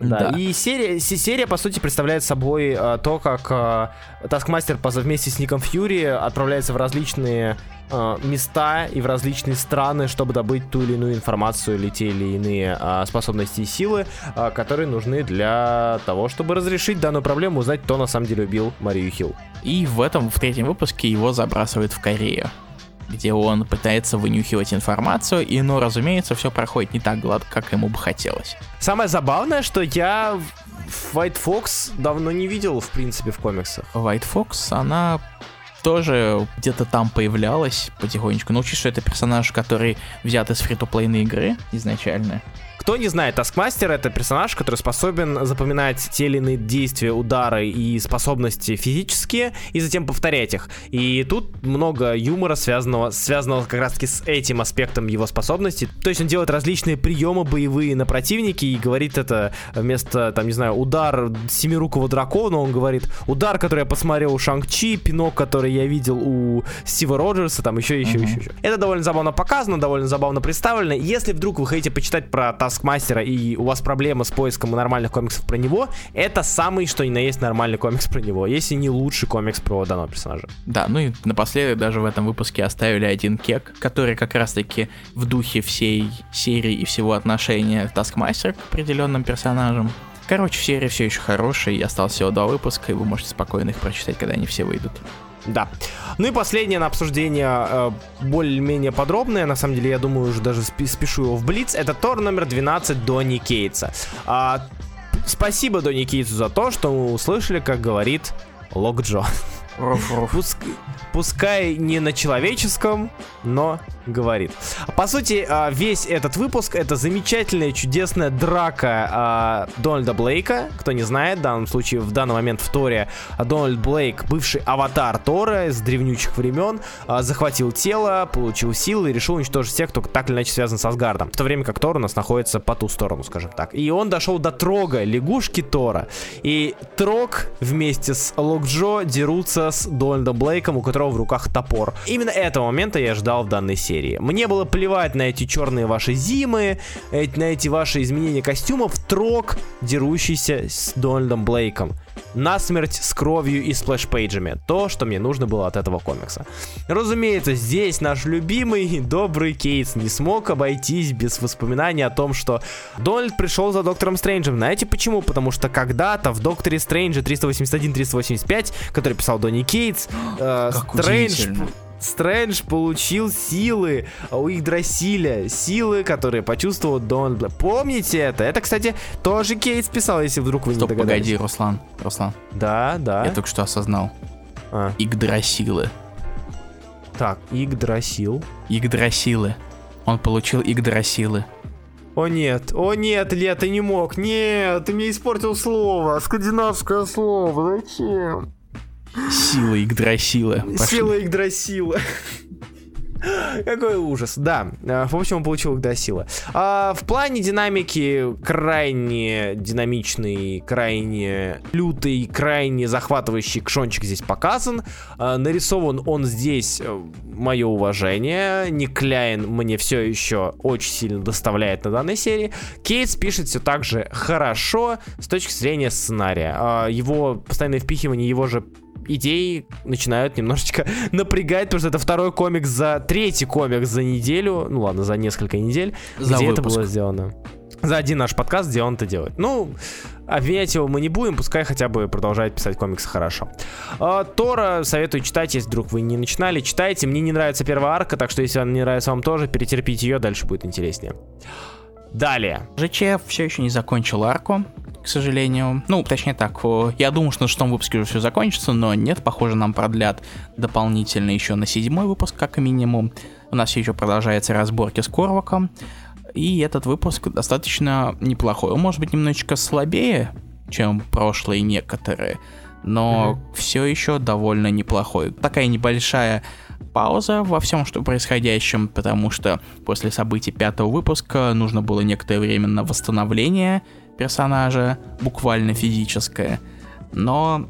Speaker 1: Да. да. И серия, серия, по сути, представляет собой а, то, как а, Таскмастер вместе с Ником Фьюри отправляется в различные а, места и в различные страны, чтобы добыть ту или иную информацию или те или иные а, способности и силы, а, которые нужны для того, чтобы разрешить данную проблему, узнать, кто на самом деле убил Марию Хилл.
Speaker 2: И в этом, в третьем выпуске его забрасывают в Корею где он пытается вынюхивать информацию, и, ну, разумеется, все проходит не так гладко, как ему бы хотелось.
Speaker 1: Самое забавное, что я White Fox давно не видел, в принципе, в комиксах.
Speaker 2: White Fox, она тоже где-то там появлялась потихонечку. Но учись, что это персонаж, который взят из фри игры изначально.
Speaker 1: Кто не знает, Таскмастер это персонаж, который способен запоминать те или иные действия, удары и способности физические, и затем повторять их. И тут много юмора, связанного, связанного как раз таки с этим аспектом его способностей. То есть он делает различные приемы боевые на противнике и говорит это вместо, там, не знаю, удар семирукого дракона, он говорит удар, который я посмотрел у Шанг-Чи, пинок, который я видел у Стива Роджерса, там еще, еще, uh-huh. еще, еще. Это довольно забавно показано, довольно забавно представлено. Если вдруг вы хотите почитать про Таскмастера, Таскмастера и у вас проблема с поиском нормальных комиксов про него, это самый что ни на есть нормальный комикс про него, если не лучший комикс про данного персонажа.
Speaker 2: Да, ну и напоследок даже в этом выпуске оставили один кек, который как раз-таки в духе всей серии и всего отношения Таскмастер к определенным персонажам. Короче, серия все еще хорошая, и осталось всего два выпуска, и вы можете спокойно их прочитать, когда они все выйдут.
Speaker 1: Да. Ну и последнее на обсуждение, э, более-менее подробное, на самом деле, я думаю, уже даже спешу его в Блиц, это Тор номер 12 Донни Кейтса. А, спасибо Донни Кейтсу за то, что мы услышали, как говорит Лок Джо. Пускай, пускай не на человеческом, но говорит. По сути, а, весь этот выпуск это замечательная, чудесная драка а, Дональда Блейка. Кто не знает, в данном случае, в данный момент в Торе Дональд Блейк, бывший аватар Тора с древнючих времен, а, захватил тело, получил силы и решил уничтожить всех, кто так или иначе связан с Асгардом. В то время как Тор у нас находится по ту сторону, скажем так. И он дошел до Трога, лягушки Тора. И Трог вместе с Локджо дерутся с Дональдом Блейком, у которого в руках топор. Именно этого момента я ждал в данной серии серии. Мне было плевать на эти черные ваши зимы, на эти ваши изменения костюмов, трок, дерущийся с Дональдом Блейком. Насмерть с кровью и splash page ами. То, что мне нужно было от этого комикса. Разумеется, здесь наш любимый добрый Кейтс не смог обойтись без воспоминаний о том, что Дональд пришел за Доктором Стрэнджем. Знаете почему? Потому что когда-то в Докторе Стрэнджа 381-385, который писал Донни Кейтс, э, Стрэндж Стрэндж получил силы у Игдрасиля, силы, которые почувствовал Дональд. Помните это? Это, кстати, тоже Кейт писал, если вдруг вы
Speaker 2: Стоп,
Speaker 1: не догадались.
Speaker 2: погоди, Руслан, Руслан.
Speaker 1: Да, да.
Speaker 2: Я только что осознал. А. Игдрасилы.
Speaker 1: Так, Игдрасил.
Speaker 2: Игдрасилы. Он получил Игдрасилы.
Speaker 1: О нет, о нет, Лет, ты не мог. Нет, ты мне испортил слово. Скандинавское слово. Зачем?
Speaker 2: Сила Игдрасила.
Speaker 1: Сила Игдрасила. Какой ужас. Да, э, в общем, он получил Игдрасила. А, в плане динамики крайне динамичный, крайне лютый, крайне захватывающий кшончик здесь показан. А, нарисован он здесь, э, мое уважение. Ник Кляйн мне все еще очень сильно доставляет на данной серии. Кейтс пишет все так же хорошо с точки зрения сценария. А, его постоянное впихивание его же идеи начинают немножечко [laughs] напрягать, потому что это второй комикс за третий комикс за неделю, ну ладно, за несколько недель, за где выпуск. это было сделано. За один наш подкаст, где он это делает. Ну, обвинять его мы не будем, пускай хотя бы продолжает писать комиксы хорошо. А, Тора советую читать, если вдруг вы не начинали, читайте. Мне не нравится первая арка, так что если она не нравится вам тоже, перетерпите ее, дальше будет интереснее. Далее.
Speaker 2: ЖЧ все еще не закончил арку к сожалению. Ну, точнее так, я думал, что на шестом выпуске уже все закончится, но нет, похоже, нам продлят дополнительно еще на седьмой выпуск, как минимум. У нас еще продолжается разборки с Корваком. И этот выпуск достаточно неплохой. Он может быть немножечко слабее, чем прошлые некоторые, но mm-hmm. все еще довольно неплохой. Такая небольшая пауза во всем, что происходящем, потому что после событий пятого выпуска нужно было некоторое время на восстановление персонажа, буквально физическое, но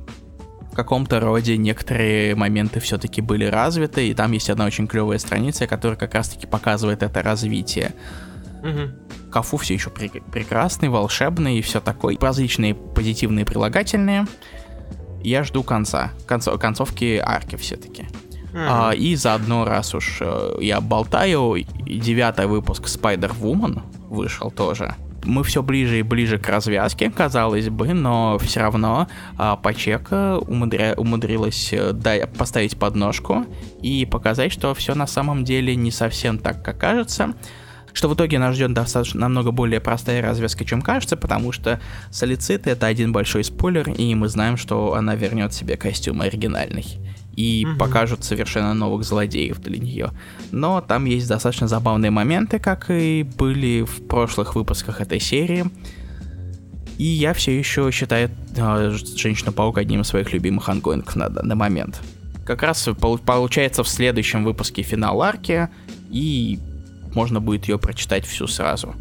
Speaker 2: в каком-то роде некоторые моменты все-таки были развиты, и там есть одна очень клевая страница, которая как раз-таки показывает это развитие. Угу. Кафу все еще пр- прекрасный, волшебный и все такое. Различные позитивные прилагательные. Я жду конца, концов, концовки арки все-таки. Uh-huh. А, и заодно, раз уж э, я болтаю, девятый выпуск Spider-Woman вышел тоже мы все ближе и ближе к развязке, казалось бы, но все равно а, Пачека умудря... умудрилась э, да, поставить подножку и показать, что все на самом деле не совсем так, как кажется что в итоге нас ждет достаточно намного более простая развязка, чем кажется, потому что Солицит это один большой спойлер, и мы знаем, что она вернет себе костюм оригинальный и угу. покажут совершенно новых злодеев для нее. Но там есть достаточно забавные моменты, как и были в прошлых выпусках этой серии. И я все еще считаю э, Женщину-паук одним из своих любимых ангоингов на данный момент. Как раз получается в следующем выпуске финал арки, и можно будет ее прочитать всю сразу.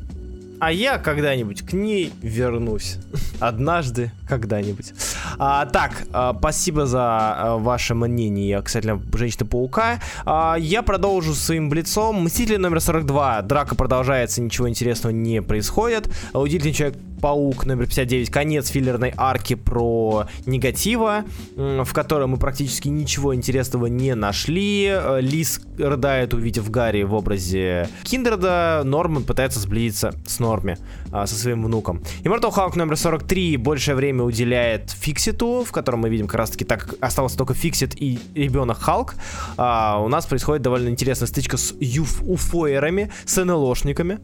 Speaker 1: А я когда-нибудь к ней вернусь. Однажды, когда-нибудь. А, так, а, спасибо за а, ваше мнение касательно Женщины-паука. А, я продолжу своим блицом. Мстители номер 42. Драка продолжается, ничего интересного не происходит. Удивительный человек Паук номер 59, конец филлерной арки про негатива, в которой мы практически ничего интересного не нашли. Э, Лис рыдает, увидев Гарри в образе Киндерда. Норман пытается сблизиться с Норми, а, со своим внуком. Immortal Hulk номер 43 большее время уделяет Фикситу, в котором мы видим как раз таки так остался только Фиксит и ребенок Халк. А, у нас происходит довольно интересная стычка с юф уфоерами, с НЛОшниками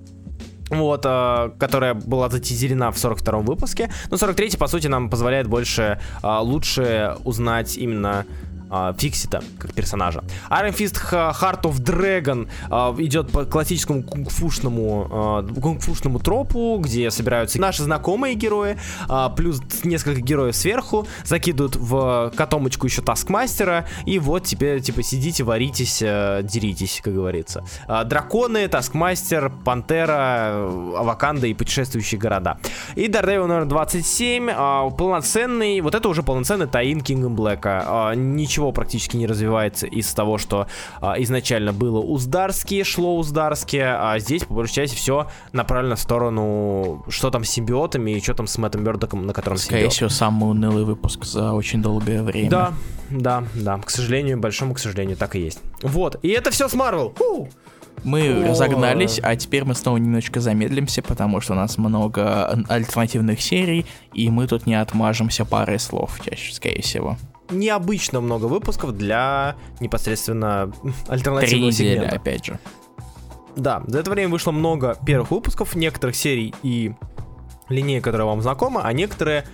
Speaker 1: вот, э, которая была затизерена в 42-м выпуске. Но 43-й, по сути, нам позволяет больше, э, лучше узнать именно а, Фиксита как персонажа. Iron Fist Heart of Dragon а, идет по классическому кунг-фушному а, кунг-фушному тропу, где собираются наши знакомые герои, плюс несколько героев сверху, закидывают в котомочку еще Таскмастера, и вот теперь, типа, сидите, варитесь, а, деритесь, как говорится. Драконы, Таскмастер, Пантера, Аваканда и путешествующие города. И Daredevil номер 27, а, полноценный, вот это уже полноценный Таин Kingdom Black. А, ничего практически не развивается из того, что а, изначально было Уздарские, шло Уздарские, а здесь, по большей части, все направлено в сторону, что там с симбиотами и что там с Мэттом Мёрдоком, на котором
Speaker 2: Скорее
Speaker 1: симбиот.
Speaker 2: всего, самый унылый выпуск за очень долгое время.
Speaker 1: Да, да, да, к сожалению, большому к сожалению, так и есть. Вот, и это все с Марвел.
Speaker 2: Мы
Speaker 1: О.
Speaker 2: разогнались, а теперь мы снова немножечко замедлимся, потому что у нас много альтернативных серий, и мы тут не отмажемся парой слов чаще, скорее всего.
Speaker 1: Необычно много выпусков для непосредственно [laughs]
Speaker 2: Три
Speaker 1: альтернативного
Speaker 2: недели,
Speaker 1: сегмента.
Speaker 2: опять же.
Speaker 1: Да, за это время вышло много первых выпусков, некоторых серий и линеек, которые вам знакомы, а некоторые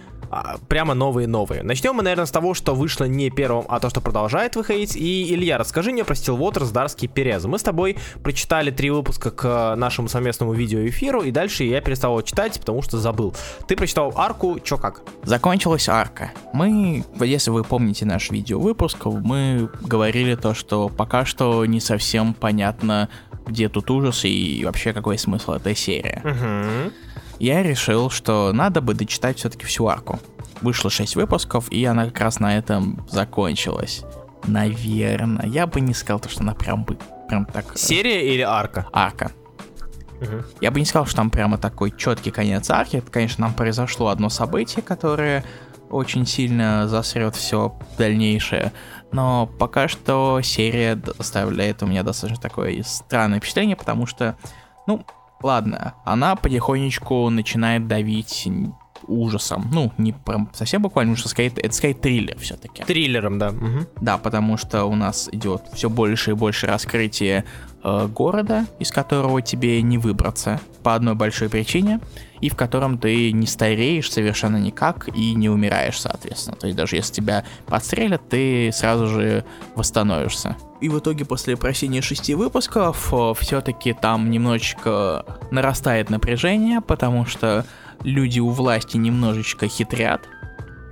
Speaker 1: прямо новые-новые. Начнем мы, наверное, с того, что вышло не первым, а то, что продолжает выходить. И, Илья, расскажи мне про Stillwater, Дарский Переза. Мы с тобой прочитали три выпуска к нашему совместному видеоэфиру, и дальше я перестал его читать, потому что забыл. Ты прочитал арку, чё как?
Speaker 2: Закончилась арка. Мы, если вы помните наш видеовыпуск, мы говорили то, что пока что не совсем понятно, где тут ужас и вообще какой смысл этой серии.
Speaker 1: Угу.
Speaker 2: Я решил, что надо бы дочитать все-таки всю арку. Вышло 6 выпусков, и она как раз на этом закончилась. Наверное. Я бы не сказал, то, что она прям бы прям так... э,
Speaker 1: Серия или арка?
Speaker 2: Арка. Я бы не сказал, что там прямо такой четкий конец арки. Это, конечно, нам произошло одно событие, которое очень сильно засрет все дальнейшее. Но пока что серия оставляет у меня достаточно такое странное впечатление, потому что, ну, ладно, она потихонечку начинает давить ужасом. Ну, не прям совсем буквально ужас, скорее, это скорее триллер все-таки.
Speaker 1: Триллером, да. Мгм.
Speaker 2: Да, потому что у нас идет все больше и больше раскрытие э, города, из которого тебе не выбраться по одной большой причине, и в котором ты не стареешь совершенно никак и не умираешь, соответственно. То есть даже если тебя подстрелят, ты сразу же восстановишься. И в итоге после просения шести выпусков все-таки там немножечко нарастает напряжение, потому что люди у власти немножечко хитрят,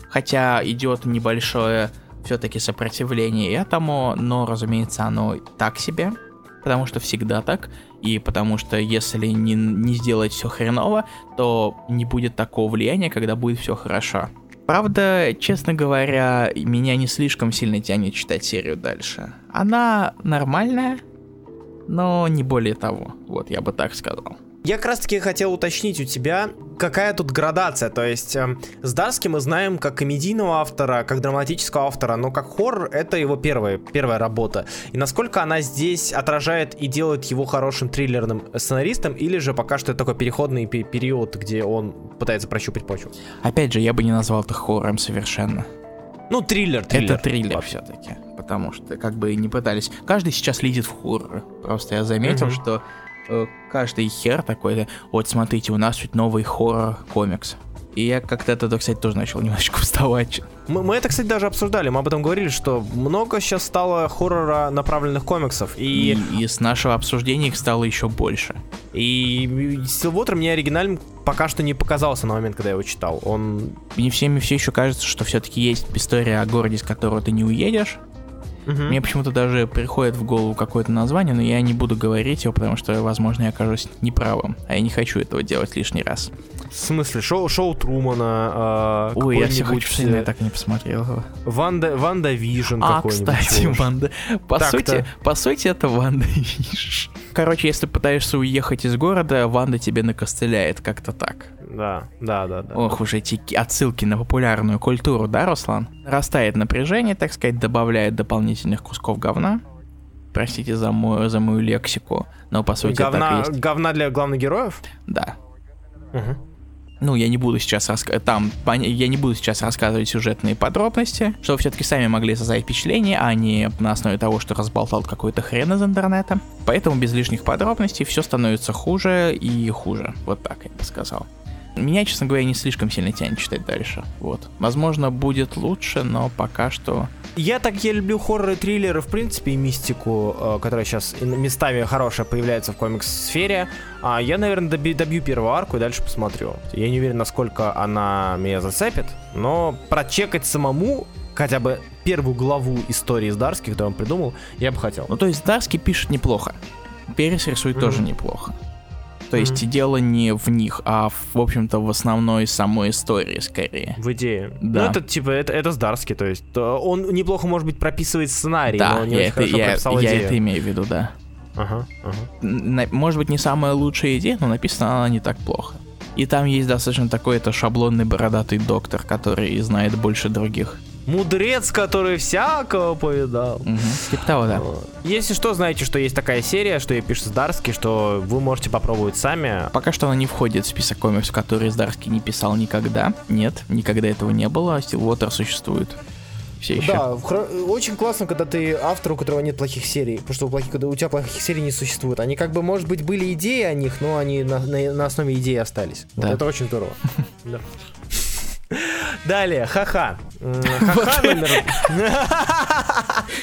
Speaker 2: хотя идет небольшое все-таки сопротивление этому, но, разумеется, оно так себе, потому что всегда так, и потому что если не, не сделать все хреново, то не будет такого влияния, когда будет все хорошо. Правда, честно говоря, меня не слишком сильно тянет читать серию дальше. Она нормальная, но не более того. Вот, я бы так сказал.
Speaker 1: Я как раз таки хотел уточнить у тебя, какая тут градация. То есть эм, с Дарски мы знаем как комедийного автора, как драматического автора, но как хоррор это его первая, первая работа. И насколько она здесь отражает и делает его хорошим триллерным сценаристом, или же пока что это такой переходный пе- период, где он пытается прощупать почву.
Speaker 2: Опять же, я бы не назвал это хоррором совершенно.
Speaker 1: Ну, триллер, триллер.
Speaker 2: Это триллер все-таки. Потому что как бы не пытались. Каждый сейчас лезет в хоррор. Просто я заметил,
Speaker 1: Мгм.
Speaker 2: что э, каждый хер такой, вот смотрите, у нас тут новый хоррор-комикс. И я как-то от этого, кстати, тоже начал немножечко [laughs] вставать.
Speaker 1: Мы, мы это, кстати, даже обсуждали, мы об этом говорили, что много сейчас стало хоррора направленных комиксов, и...
Speaker 2: И, и с нашего обсуждения их стало еще больше.
Speaker 1: И Stillwater мне оригинальным пока что не показался на момент, когда я его читал. Он...
Speaker 2: Мне всеми все еще кажется, что все-таки есть история о городе, с которого ты не уедешь.
Speaker 1: Мгм.
Speaker 2: Мне почему-то даже приходит в голову какое-то название, но я не буду говорить его, потому что, возможно, я окажусь неправым. А я не хочу этого делать лишний раз.
Speaker 1: В смысле, шоу, шоу Трумана, э,
Speaker 2: Ой, я все хочу, что я
Speaker 1: э,
Speaker 2: так и не посмотрел.
Speaker 1: Ванда, Ванда Vision
Speaker 2: А, кстати. Ванда. По сути, по сути, это Ванда Виш. Короче, если пытаешься уехать из города, Ванда тебе накостыляет как-то так.
Speaker 1: Да, да, да, да.
Speaker 2: Ох уж эти ки- отсылки на популярную культуру, да, Руслан? Растает напряжение, так сказать, добавляет дополнительных кусков говна. Простите за мою, за мою лексику, но по сути так и
Speaker 1: говна,
Speaker 2: есть.
Speaker 1: говна для главных героев?
Speaker 2: Да.
Speaker 1: Мгм.
Speaker 2: Ну, я не буду сейчас раска- там, я не буду сейчас рассказывать сюжетные подробности, чтобы все-таки сами могли создать впечатление, а не на основе того, что разболтал какой-то хрен из интернета. Поэтому без лишних подробностей все становится хуже и хуже. Вот так я бы сказал. Меня, честно говоря, не слишком сильно тянет читать дальше. Вот. Возможно, будет лучше, но пока что...
Speaker 1: Я так я люблю хорроры, триллеры, в принципе, и мистику, э, которая сейчас местами хорошая появляется в комикс-сфере. А я, наверное, добью, добью первую арку и дальше посмотрю. Я не уверен, насколько она меня зацепит, но прочекать самому хотя бы первую главу истории из Дарски, которую он придумал, я бы хотел.
Speaker 2: Ну, то есть Дарски пишет неплохо. Перес рисует mm-hmm. тоже неплохо. То есть mm-hmm. дело не в них, а в, в общем-то в основной самой истории скорее.
Speaker 1: В идее. Да. Ну это типа это это Здарский, то есть он неплохо может быть прописывает сценарий, да, но не я
Speaker 2: это, я, я это имею в виду, да.
Speaker 1: Ага, ага.
Speaker 2: Может быть не самая лучшая идея, но написана она не так плохо. И там есть достаточно такой это шаблонный бородатый доктор, который знает больше других
Speaker 1: мудрец, который всякого повидал.
Speaker 2: Угу. Типа того, да.
Speaker 1: Если что, знаете, что есть такая серия, что я пишу Здарский, что вы можете попробовать сами.
Speaker 2: Пока что она не входит в список комиксов, которые Здарский не писал никогда. Нет, никогда этого не было. Stillwater существует все еще.
Speaker 1: Да, очень классно, когда ты автор, у которого нет плохих серий, потому что у, плохих, когда у тебя плохих серий не существует. Они как бы, может быть, были идеи о них, но они на, на, на основе идеи остались. Да. Вот это очень здорово. [laughs] Да. Далее, ха-ха. Ха-ха номер...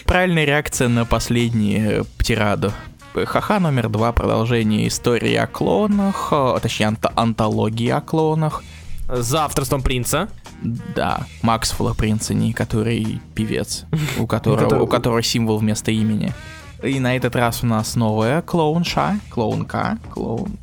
Speaker 2: Правильная реакция на последнюю тираду. Ха-ха номер два, продолжение истории о клонах, э, точнее ант- антологии о клонах.
Speaker 1: За авторством принца.
Speaker 2: Да, Максвелла Принцени, который певец, у которого, у которого символ вместо имени. И на этот раз у нас новая клоунша, клоунка, клоун...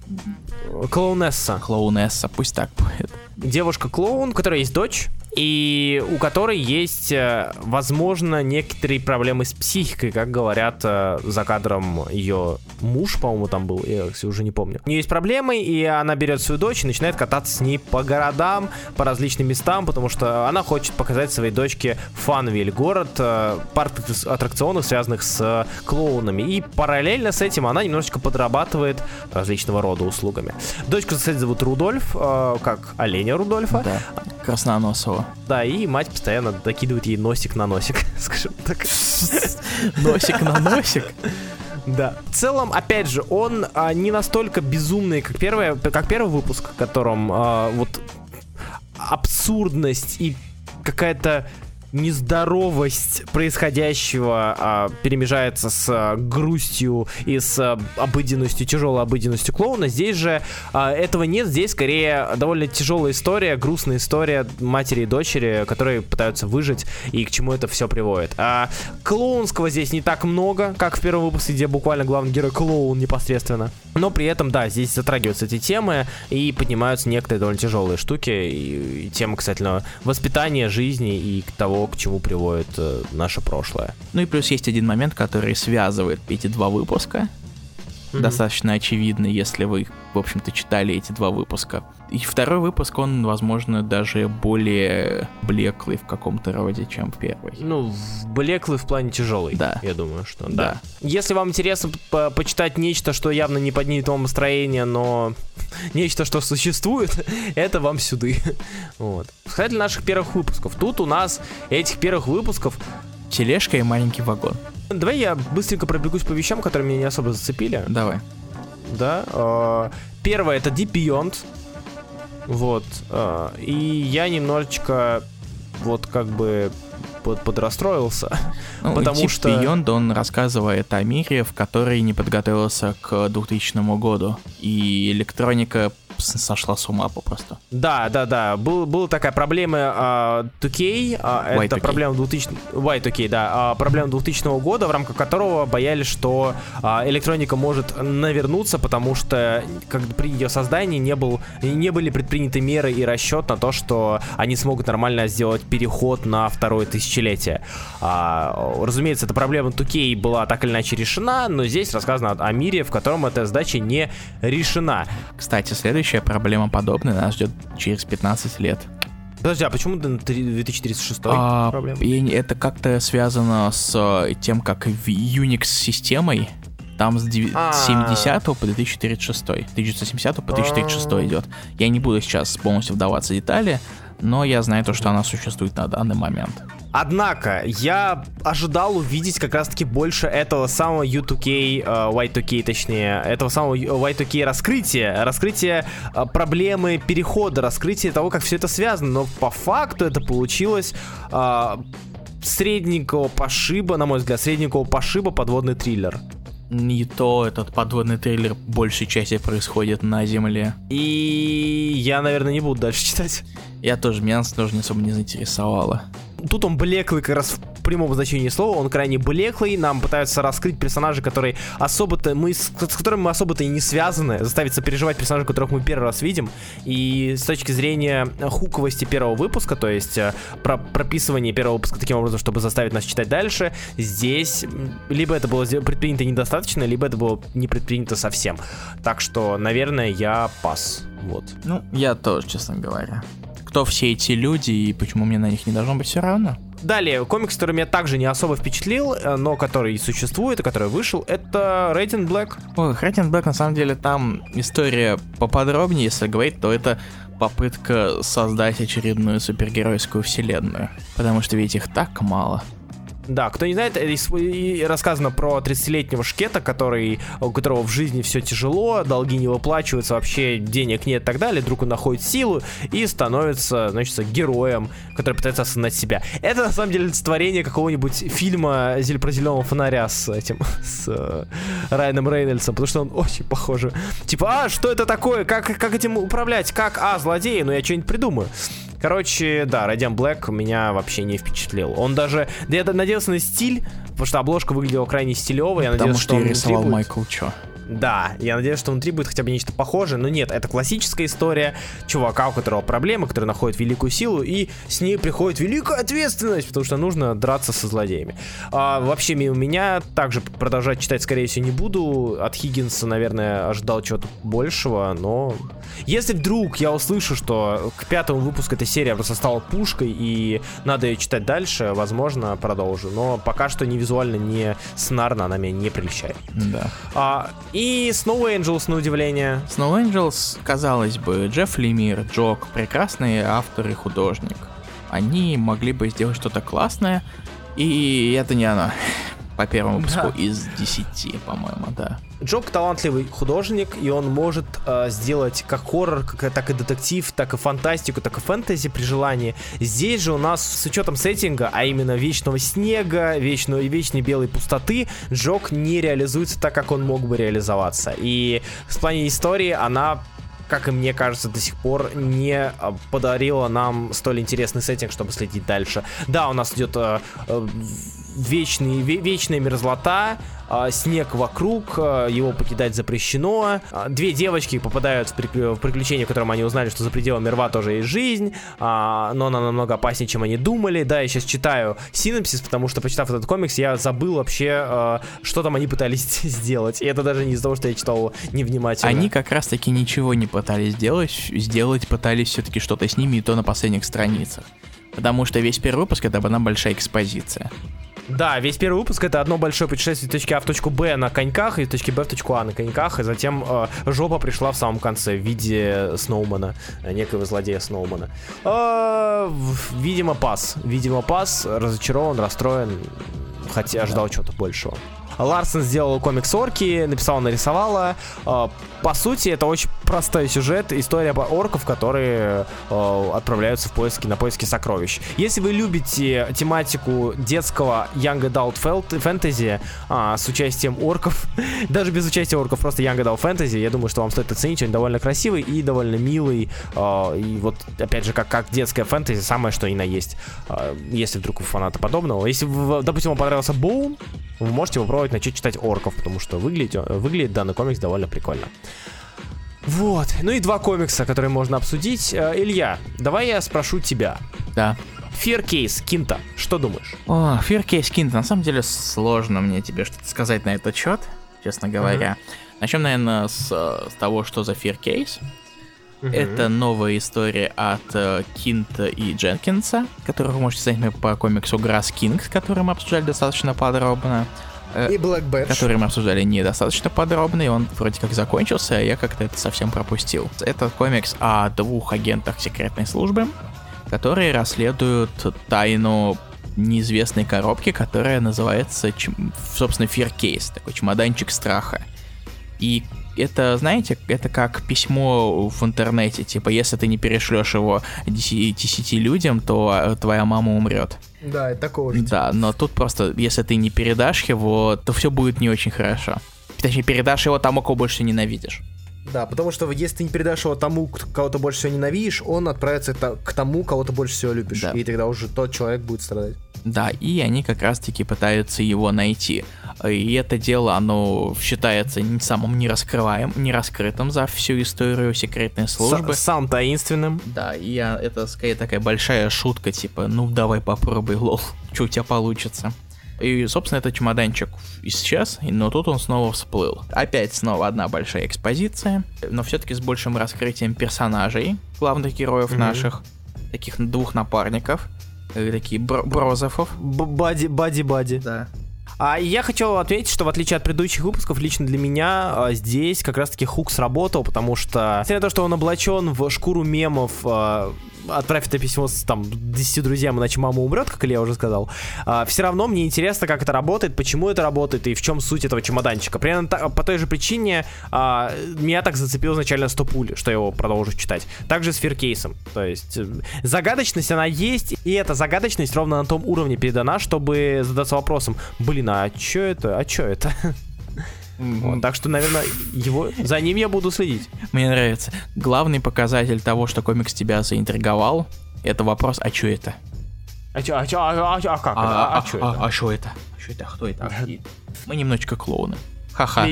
Speaker 1: Клоунесса.
Speaker 2: Клоунесса, пусть так будет
Speaker 1: девушка-клоун, у которой есть дочь, и у которой есть, э, возможно, некоторые проблемы с психикой, как говорят э, за кадром ее муж, по-моему, там был, я уже не помню. У нее есть проблемы, и она берет свою дочь и начинает кататься с ней по городам, по различным местам, потому что она хочет показать своей дочке Фанвиль, город, э, парк аттракционов, связанных с клоунами. И параллельно с этим она немножечко подрабатывает различного рода услугами. Дочку, кстати, зовут Рудольф, как оленя Рудольфа.
Speaker 2: Да, красноносого.
Speaker 1: Да, и мать постоянно докидывает ей носик на носик, [laughs] скажем так. [laughs]
Speaker 2: Носик на носик? [laughs]
Speaker 1: Да. В целом, опять же, он а, не настолько безумный, как, первый, как первый выпуск, в котором а, вот абсурдность и какая-то нездоровость происходящего а, перемежается с а, грустью и с а, обыденностью, тяжелой обыденностью клоуна. Здесь же а, этого нет, здесь скорее довольно тяжелая история, грустная история матери и дочери, которые пытаются выжить и к чему это все приводит. А клоунского здесь не так много, как в первом выпуске, где буквально главный герой клоун непосредственно. Но при этом, да, здесь затрагиваются эти темы и поднимаются некоторые довольно тяжелые штуки. И, и тема, кстати, воспитания жизни и того, к чему приводит э, наше прошлое.
Speaker 2: Ну и плюс есть один момент, который связывает эти два выпуска. Mm-hmm. Достаточно очевидно, если вы, в общем-то, читали эти два выпуска. И второй выпуск, он, возможно, даже более блеклый в каком-то роде, чем первый.
Speaker 1: Ну, блеклый в плане тяжелый. Да. Я думаю, что да. да. Если вам интересно по почитать нечто, что явно не поднимет вам настроение, но [laughs] нечто, что существует, [laughs] это вам сюды. [laughs] вот. Кстати, наших первых выпусков. Тут у нас этих первых выпусков
Speaker 2: тележка и маленький вагон.
Speaker 1: Давай я быстренько пробегусь по вещам, которые меня не особо зацепили.
Speaker 2: Давай.
Speaker 1: Да. Э, первое это Deep Beyond. Вот. Э, и я немножечко вот как бы под, подрастроился. [laughs]
Speaker 2: Ну, потому что... Beyond, он рассказывает о мире, в который не подготовился к 2000 году. И электроника сошла с ума попросту.
Speaker 1: Да, да, да. Был, была такая проблема uh, 2K. Uh, это проблема 2000... Y2K, да. Uh, проблема 2000 года, в рамках которого боялись, что uh, электроника может навернуться, потому что как при ее создании не, был, не были предприняты меры и расчет на то, что они смогут нормально сделать переход на второе тысячелетие. Uh, разумеется, эта проблема 2K была так или иначе решена, но здесь рассказано о мире, в котором эта задача не решена.
Speaker 2: Кстати, следующая проблема подобная нас ждет через 15 лет.
Speaker 1: Подожди, а почему 2036
Speaker 2: а, проблема? Это как-то связано с э, тем, как Unix-системой там с 70 по 2036. 1970 по 2036 идет. Я не буду сейчас полностью вдаваться в детали, но я знаю то, что она существует на данный момент.
Speaker 1: Однако, я ожидал увидеть как раз-таки больше этого самого U2K, э, Y2K точнее, этого самого Y2K раскрытия, раскрытия э, проблемы перехода, раскрытия того, как все это связано, но по факту это получилось э, средненького пошиба, на мой взгляд, средненького пошиба подводный триллер.
Speaker 2: Не то этот подводный трейлер большей части происходит на Земле.
Speaker 1: И я, наверное, не буду дальше [laughs] читать.
Speaker 2: Я тоже, меня тоже не особо не заинтересовало
Speaker 1: тут он блеклый как раз в прямом значении слова, он крайне блеклый, нам пытаются раскрыть персонажи, которые особо-то, мы, с, с которыми мы особо-то и не связаны, заставить сопереживать персонажей, которых мы первый раз видим, и с точки зрения хуковости первого выпуска, то есть э, про прописывание первого выпуска таким образом, чтобы заставить нас читать дальше, здесь либо это было предпринято недостаточно, либо это было не предпринято совсем. Так что, наверное, я пас. Вот.
Speaker 2: Ну, я тоже, честно говоря кто все эти люди и почему мне на них не должно быть все равно.
Speaker 1: Далее, комикс, который меня также не особо впечатлил, э, но который существует и который вышел, это Рейтинг Black.
Speaker 2: Ой, Рейтинг Black, на самом деле, там история поподробнее, если говорить, то это попытка создать очередную супергеройскую вселенную. Потому что ведь их так мало.
Speaker 1: Да, кто не знает, рассказано про 30-летнего шкета, который, у которого в жизни все тяжело, долги не выплачиваются, вообще денег нет и так далее. Вдруг он находит силу и становится, значит, героем, который пытается осознать себя. Это, на самом деле, олицетворение какого-нибудь фильма про зеленого фонаря с этим, [laughs] с э, Райаном Рейнольдсом, потому что он очень похож. Типа, а, что это такое? Как, как этим управлять? Как? А, злодеи? Ну, я что-нибудь придумаю. Короче, да, Radiant Black меня вообще не впечатлил. Он даже... Да я надеялся на стиль, потому что обложка выглядела крайне стилевой. Я
Speaker 2: потому
Speaker 1: надеялся,
Speaker 2: что, что он рисовал Майкл Чо.
Speaker 1: Да, я надеюсь, что внутри будет хотя бы нечто похожее, но нет, это классическая история чувака, у которого проблемы, который находит великую силу, и с ней приходит великая ответственность, потому что нужно драться со злодеями. А, вообще, у меня также продолжать читать, скорее всего, не буду. От Хиггинса, наверное, ожидал чего-то большего, но... Если вдруг я услышу, что к пятому выпуску эта серия просто стала пушкой, и надо ее читать дальше, возможно, продолжу. Но пока что ни визуально, ни сценарно она меня не прельщает.
Speaker 2: Да.
Speaker 1: А, и Snow Angels, на удивление.
Speaker 2: Snow Angels, казалось бы, Джефф Лемир, Джок, прекрасные авторы и художник. Они могли бы сделать что-то классное, и это не оно. По первому выпуску да. из 10, по-моему, да.
Speaker 1: Джок талантливый художник, и он может э, сделать как хоррор, как, так и детектив, так и фантастику, так и фэнтези при желании. Здесь же у нас с учетом сеттинга, а именно вечного снега, вечного, вечной белой пустоты, Джок не реализуется так, как он мог бы реализоваться. И в плане истории она как и мне кажется, до сих пор не а, подарила нам столь интересный сеттинг, чтобы следить дальше. Да, у нас идет э, э, вечный, вечная мерзлота, снег вокруг, а, его покидать запрещено. А, две девочки попадают в, приключение, в котором они узнали, что за пределами рва тоже есть жизнь, но она намного опаснее, чем они думали. Да, я сейчас читаю синопсис, потому что, почитав этот комикс, я забыл вообще, что там они пытались [laughs] сделать. И это даже не из-за того, что я читал его невнимательно.
Speaker 2: Они как раз-таки ничего не пытались сделать, сделать пытались все-таки что-то с ними, и то на последних страницах. Потому что весь первый выпуск это одна большая экспозиция.
Speaker 1: Да, весь первый выпуск это одно большое путешествие из точки А в точку Б на коньках и из точки Б в точку А на коньках, и затем э, жопа пришла в самом конце в виде Сноумана, э, некого злодея Сноумана. Э, видимо, пас. Видимо, пас, разочарован, расстроен, хотя ожидал чего-то большего. Ларсен сделал комикс Орки, написала, нарисовала. А, по сути, это очень простой сюжет, история об орков, которые а, отправляются в поиски, на поиски сокровищ. Если вы любите тематику детского Young Adult Fantasy а, с участием орков, [laughs] даже без участия орков, просто Young Adult Fantasy, я думаю, что вам стоит оценить, он довольно красивый и довольно милый. И вот, опять же, как, как детская фэнтези, самое что и на есть. Если вдруг вы фанаты подобного. Если, допустим, вам понравился Боун, вы можете попробовать начать читать орков, потому что выглядит, выглядит данный комикс довольно прикольно. Вот. Ну и два комикса, которые можно обсудить. Э, Илья, давай я спрошу тебя.
Speaker 2: Да.
Speaker 1: Case Кинта, что думаешь?
Speaker 2: О, Case Кинта, на самом деле сложно мне тебе что-то сказать на этот счет, честно говоря. Uh-huh. Начнем, наверное, с, с того, что за Case. Uh-huh. Это новая история от Кинта и Дженкинса, которых вы можете знать по комиксу Grass King, который мы обсуждали достаточно подробно.
Speaker 1: Э, и Black Badge.
Speaker 2: Который мы обсуждали недостаточно подробно, и он вроде как закончился, а я как-то это совсем пропустил. Это комикс о двух агентах секретной службы, которые расследуют тайну неизвестной коробки, которая называется, собственно, Case, такой чемоданчик страха. И это, знаете, это как письмо в интернете, типа, если ты не перешлешь его 10, 10 людям, то а, твоя мама умрет.
Speaker 3: Да, это такого же.
Speaker 2: Да, но тут просто, если ты не передашь его, то все будет не очень хорошо. Точнее, передашь его тому, кого больше ненавидишь.
Speaker 3: Да, потому что если ты не передашь его тому, кого ты больше всего ненавидишь, он отправится к тому, кого ты больше всего любишь. Да. И тогда уже тот человек будет страдать.
Speaker 2: Да, и они как раз-таки пытаются его найти. И это дело, оно считается самым нераскрываем, нераскрытым за всю историю секретной службы.
Speaker 1: С Сам таинственным.
Speaker 2: Да, и это скорее такая большая шутка, типа, ну давай попробуй, лол, что у тебя получится. И, собственно, этот чемоданчик исчез, но тут он снова всплыл. Опять снова одна большая экспозиция, но все-таки с большим раскрытием персонажей, главных героев mm-hmm. наших, таких двух напарников, такие бр- брозофов.
Speaker 3: Бади, бади, бади.
Speaker 2: Да.
Speaker 1: А я хочу ответить, что в отличие от предыдущих выпусков, лично для меня а, здесь как раз-таки хук сработал, потому что, несмотря на то, что он облачен в шкуру мемов, а, отправь это письмо с там 10 друзьям, иначе мама умрет, как Илья уже сказал, а, все равно мне интересно, как это работает, почему это работает и в чем суть этого чемоданчика. Примерно по той же причине а, меня так зацепил изначально 100 пуль, что я его продолжу читать. Также с фиркейсом. То есть э, загадочность она есть, и эта загадочность ровно на том уровне передана, чтобы задаться вопросом, блин, а что это, а что это? [laughs] Вот, так что, наверное, его, за ним я буду следить.
Speaker 2: Мне нравится. Главный показатель того, что комикс тебя заинтриговал, это вопрос, а что это?
Speaker 1: А чё, а чё, а, а, а как
Speaker 2: а, это? А, а, а, а, а что это? А что это? Кто это? Мы немножечко клоуны. Ха-ха.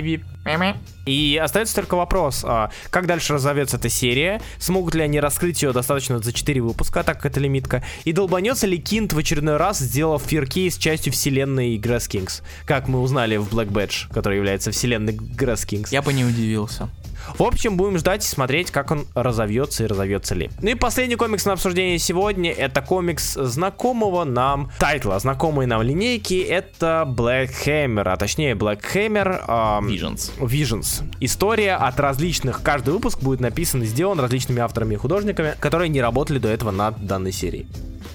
Speaker 1: И остается только вопрос, а, как дальше разовьется эта серия, смогут ли они раскрыть ее достаточно за 4 выпуска, так как это лимитка, и долбанется ли Кинт в очередной раз, сделав Fear Case частью вселенной Grass Kings, как мы узнали в Black Badge, который является вселенной Grass Kings.
Speaker 2: Я бы не удивился.
Speaker 1: В общем, будем ждать и смотреть, как он разовьется и разовьется ли. Ну и последний комикс на обсуждение сегодня, это комикс знакомого нам тайтла, знакомой нам линейки, это Black Hammer, а точнее Black Hammer...
Speaker 2: Эм, Visions.
Speaker 1: Visions. История от различных, каждый выпуск будет написан и сделан различными авторами и художниками, которые не работали до этого над данной серией.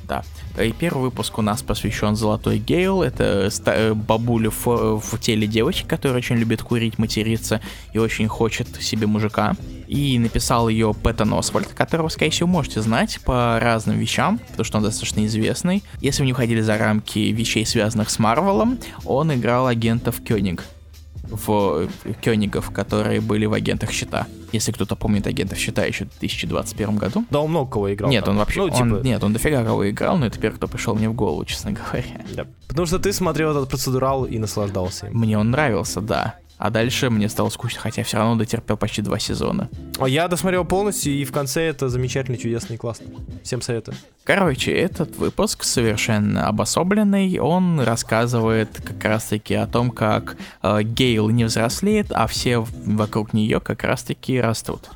Speaker 2: Да. И первый выпуск у нас посвящен Золотой Гейл. Это э, бабуля в, в теле девочки, которая очень любит курить, материться и очень хочет себе мужика. И написал ее Пэттон Освальд, которого, скорее всего, можете знать по разным вещам, потому что он достаточно известный. Если вы не уходили за рамки вещей, связанных с Марвелом, он играл агентов Кёниг в Кёнигов, которые были в агентах щита. Если кто-то помнит агентов щита еще в 2021 году.
Speaker 1: Да, он много кого играл.
Speaker 2: Нет, там. он вообще. Ну, типа... он, нет, он дофига кого играл, но это первый, кто пришел мне в голову, честно говоря.
Speaker 1: Да. Потому что ты смотрел этот процедурал и наслаждался им.
Speaker 2: Мне он нравился, да. А дальше мне стало скучно, хотя все равно дотерпел почти два сезона.
Speaker 1: А я досмотрел полностью, и в конце это замечательно, чудесно и классно. Всем советую.
Speaker 2: Короче, этот выпуск совершенно обособленный. Он рассказывает как раз-таки о том, как э, Гейл не взрослеет, а все вокруг нее как раз-таки растут.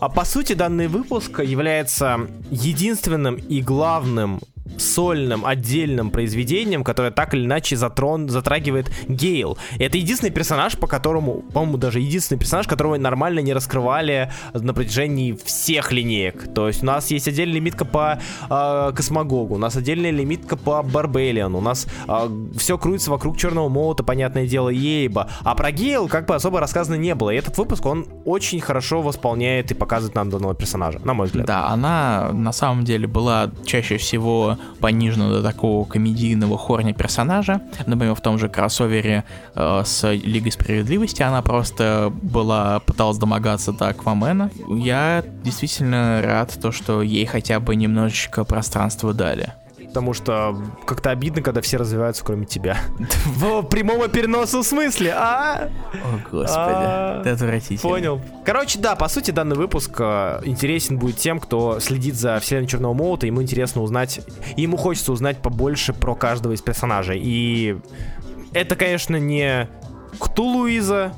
Speaker 1: А по сути, данный выпуск является единственным и главным сольным, отдельным произведением, которое так или иначе затрон, затрагивает Гейл. Это единственный персонаж, по которому, по-моему, даже единственный персонаж, которого нормально не раскрывали на протяжении всех линеек. То есть у нас есть отдельная лимитка по э, Космогогу, у нас отдельная лимитка по Барбелиану, у нас э, а, все крутится вокруг Черного Молота, понятное дело, Ейба. А про Гейл как бы особо рассказано не было. И этот выпуск, он очень хорошо восполняет и показывает нам данного персонажа, на мой взгляд.
Speaker 2: Да, она на самом деле была чаще всего понижена до такого комедийного хорня персонажа. Например, в том же кроссовере э, с Лигой Справедливости она просто была, пыталась домогаться до Аквамена. Я действительно рад то, что ей хотя бы немножечко пространства дали
Speaker 1: потому что как-то обидно, когда все развиваются, кроме тебя. В прямом и переносном смысле, а?
Speaker 2: О, господи, это отвратительно.
Speaker 1: Понял. Короче, да, по сути, данный выпуск э, интересен будет тем, кто следит за вселенной Черного Молота, ему интересно узнать, ему хочется узнать побольше про каждого из персонажей. И это, конечно, не Ктулуиза,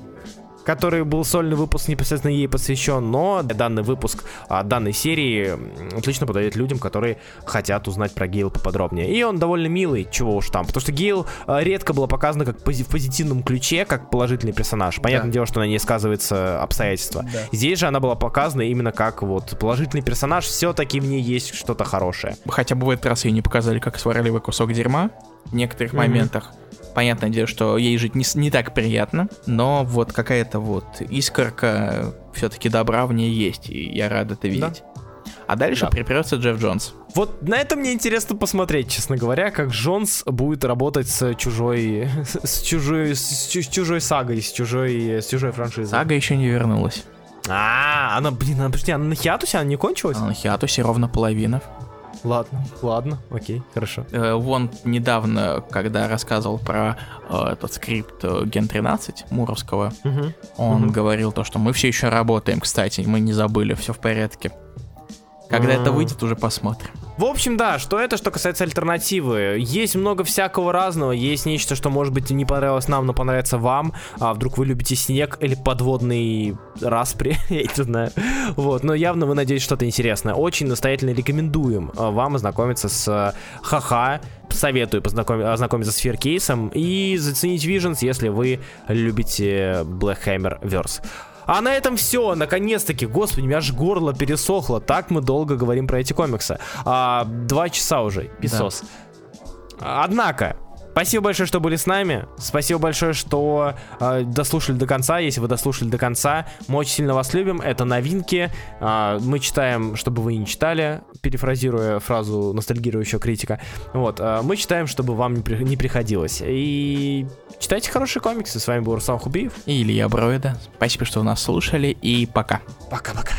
Speaker 1: который был сольный выпуск непосредственно ей посвящен, но данный выпуск а, данной серии отлично подойдет людям, которые хотят узнать про Гейл поподробнее. И он довольно милый, чего уж там, потому что Гейл а, редко была показана как пози- в позитивном ключе, как положительный персонаж. Понятное да. дело, что на ней сказывается обстоятельства. Да. Здесь же она была показана именно как вот положительный персонаж, все-таки в ней есть что-то хорошее.
Speaker 2: Хотя бы в этот раз ее не показали как сварливый кусок дерьма в некоторых mm-hmm. моментах. Понятное дело, что ей жить не, не так приятно, но вот какая-то вот искорка все-таки добра в ней есть, и я рад это видеть. Да. А дальше да. припрется Джефф Джонс.
Speaker 1: Вот на это мне интересно посмотреть, честно говоря, как Джонс будет работать с чужой, с чужой, с чужой сагой, с чужой, с чужой франшизой.
Speaker 2: Сага еще не вернулась.
Speaker 1: А, она, блин, она, подожди, она на хиатусе, она не кончилась? Она
Speaker 2: на хиатусе ровно половина.
Speaker 1: Ладно, ладно, окей, хорошо.
Speaker 2: Э, вон недавно, когда рассказывал про э, этот скрипт э, Gen 13 Муровского, угу. он угу. говорил то, что мы все еще работаем, кстати, мы не забыли, все в порядке. Когда это выйдет, уже посмотрим.
Speaker 1: В общем, да, что это, что касается альтернативы. Есть много всякого разного. Есть нечто, что, может быть, не понравилось нам, но понравится вам. А вдруг вы любите снег или подводный распри, [laughs] я не знаю. Вот, но явно вы найдете что-то интересное. Очень настоятельно рекомендуем а, вам ознакомиться с Ха-Ха. Советую познакомиться, ознакомиться с Феркейсом и заценить Visions, если вы любите Black Hammer Verse. А на этом все, наконец-таки, господи, у меня аж горло пересохло, так мы долго говорим про эти комиксы. А, два часа уже, писос. Да. Однако, Спасибо большое, что были с нами. Спасибо большое, что э, дослушали до конца. Если вы дослушали до конца, мы очень сильно вас любим. Это новинки. Э, мы читаем, чтобы вы не читали, перефразируя фразу ностальгирующего критика. Вот, э, мы читаем, чтобы вам не, при, не приходилось. И читайте хорошие комиксы. С вами был Руслан Хубиев.
Speaker 2: И Илья Броида. Спасибо, что нас слушали. И пока.
Speaker 1: Пока-пока.